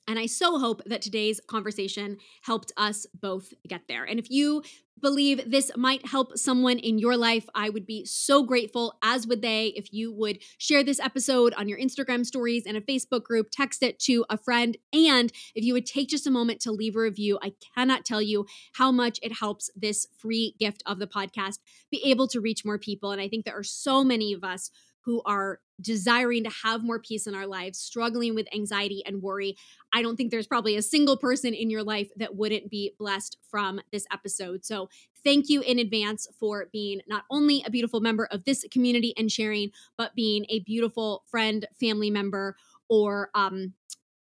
[SPEAKER 1] And I so hope that today's conversation helped us both get there. And if you believe this might help someone in your life, I would be so grateful, as would they, if you would share this episode on your Instagram stories and a Facebook group, text it to a friend, and if you would take just a moment to leave a review. I cannot tell you how much it helps this free gift of the podcast be able to reach more people. And I think there are so many of us who are desiring to have more peace in our lives, struggling with anxiety and worry. I don't think there's probably a single person in your life that wouldn't be blessed from this episode. So, thank you in advance for being not only a beautiful member of this community and sharing, but being a beautiful friend, family member, or um,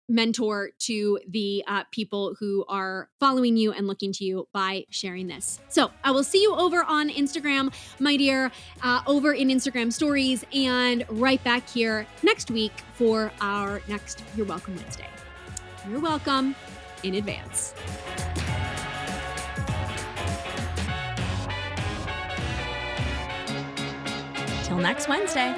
[SPEAKER 1] mentor to the uh, people who are following you and looking to you by sharing this. So I will see you over on Instagram, my dear, uh, over in Instagram stories, and right back here next week for our next You're Welcome Wednesday. You're welcome in advance.
[SPEAKER 3] Till next Wednesday.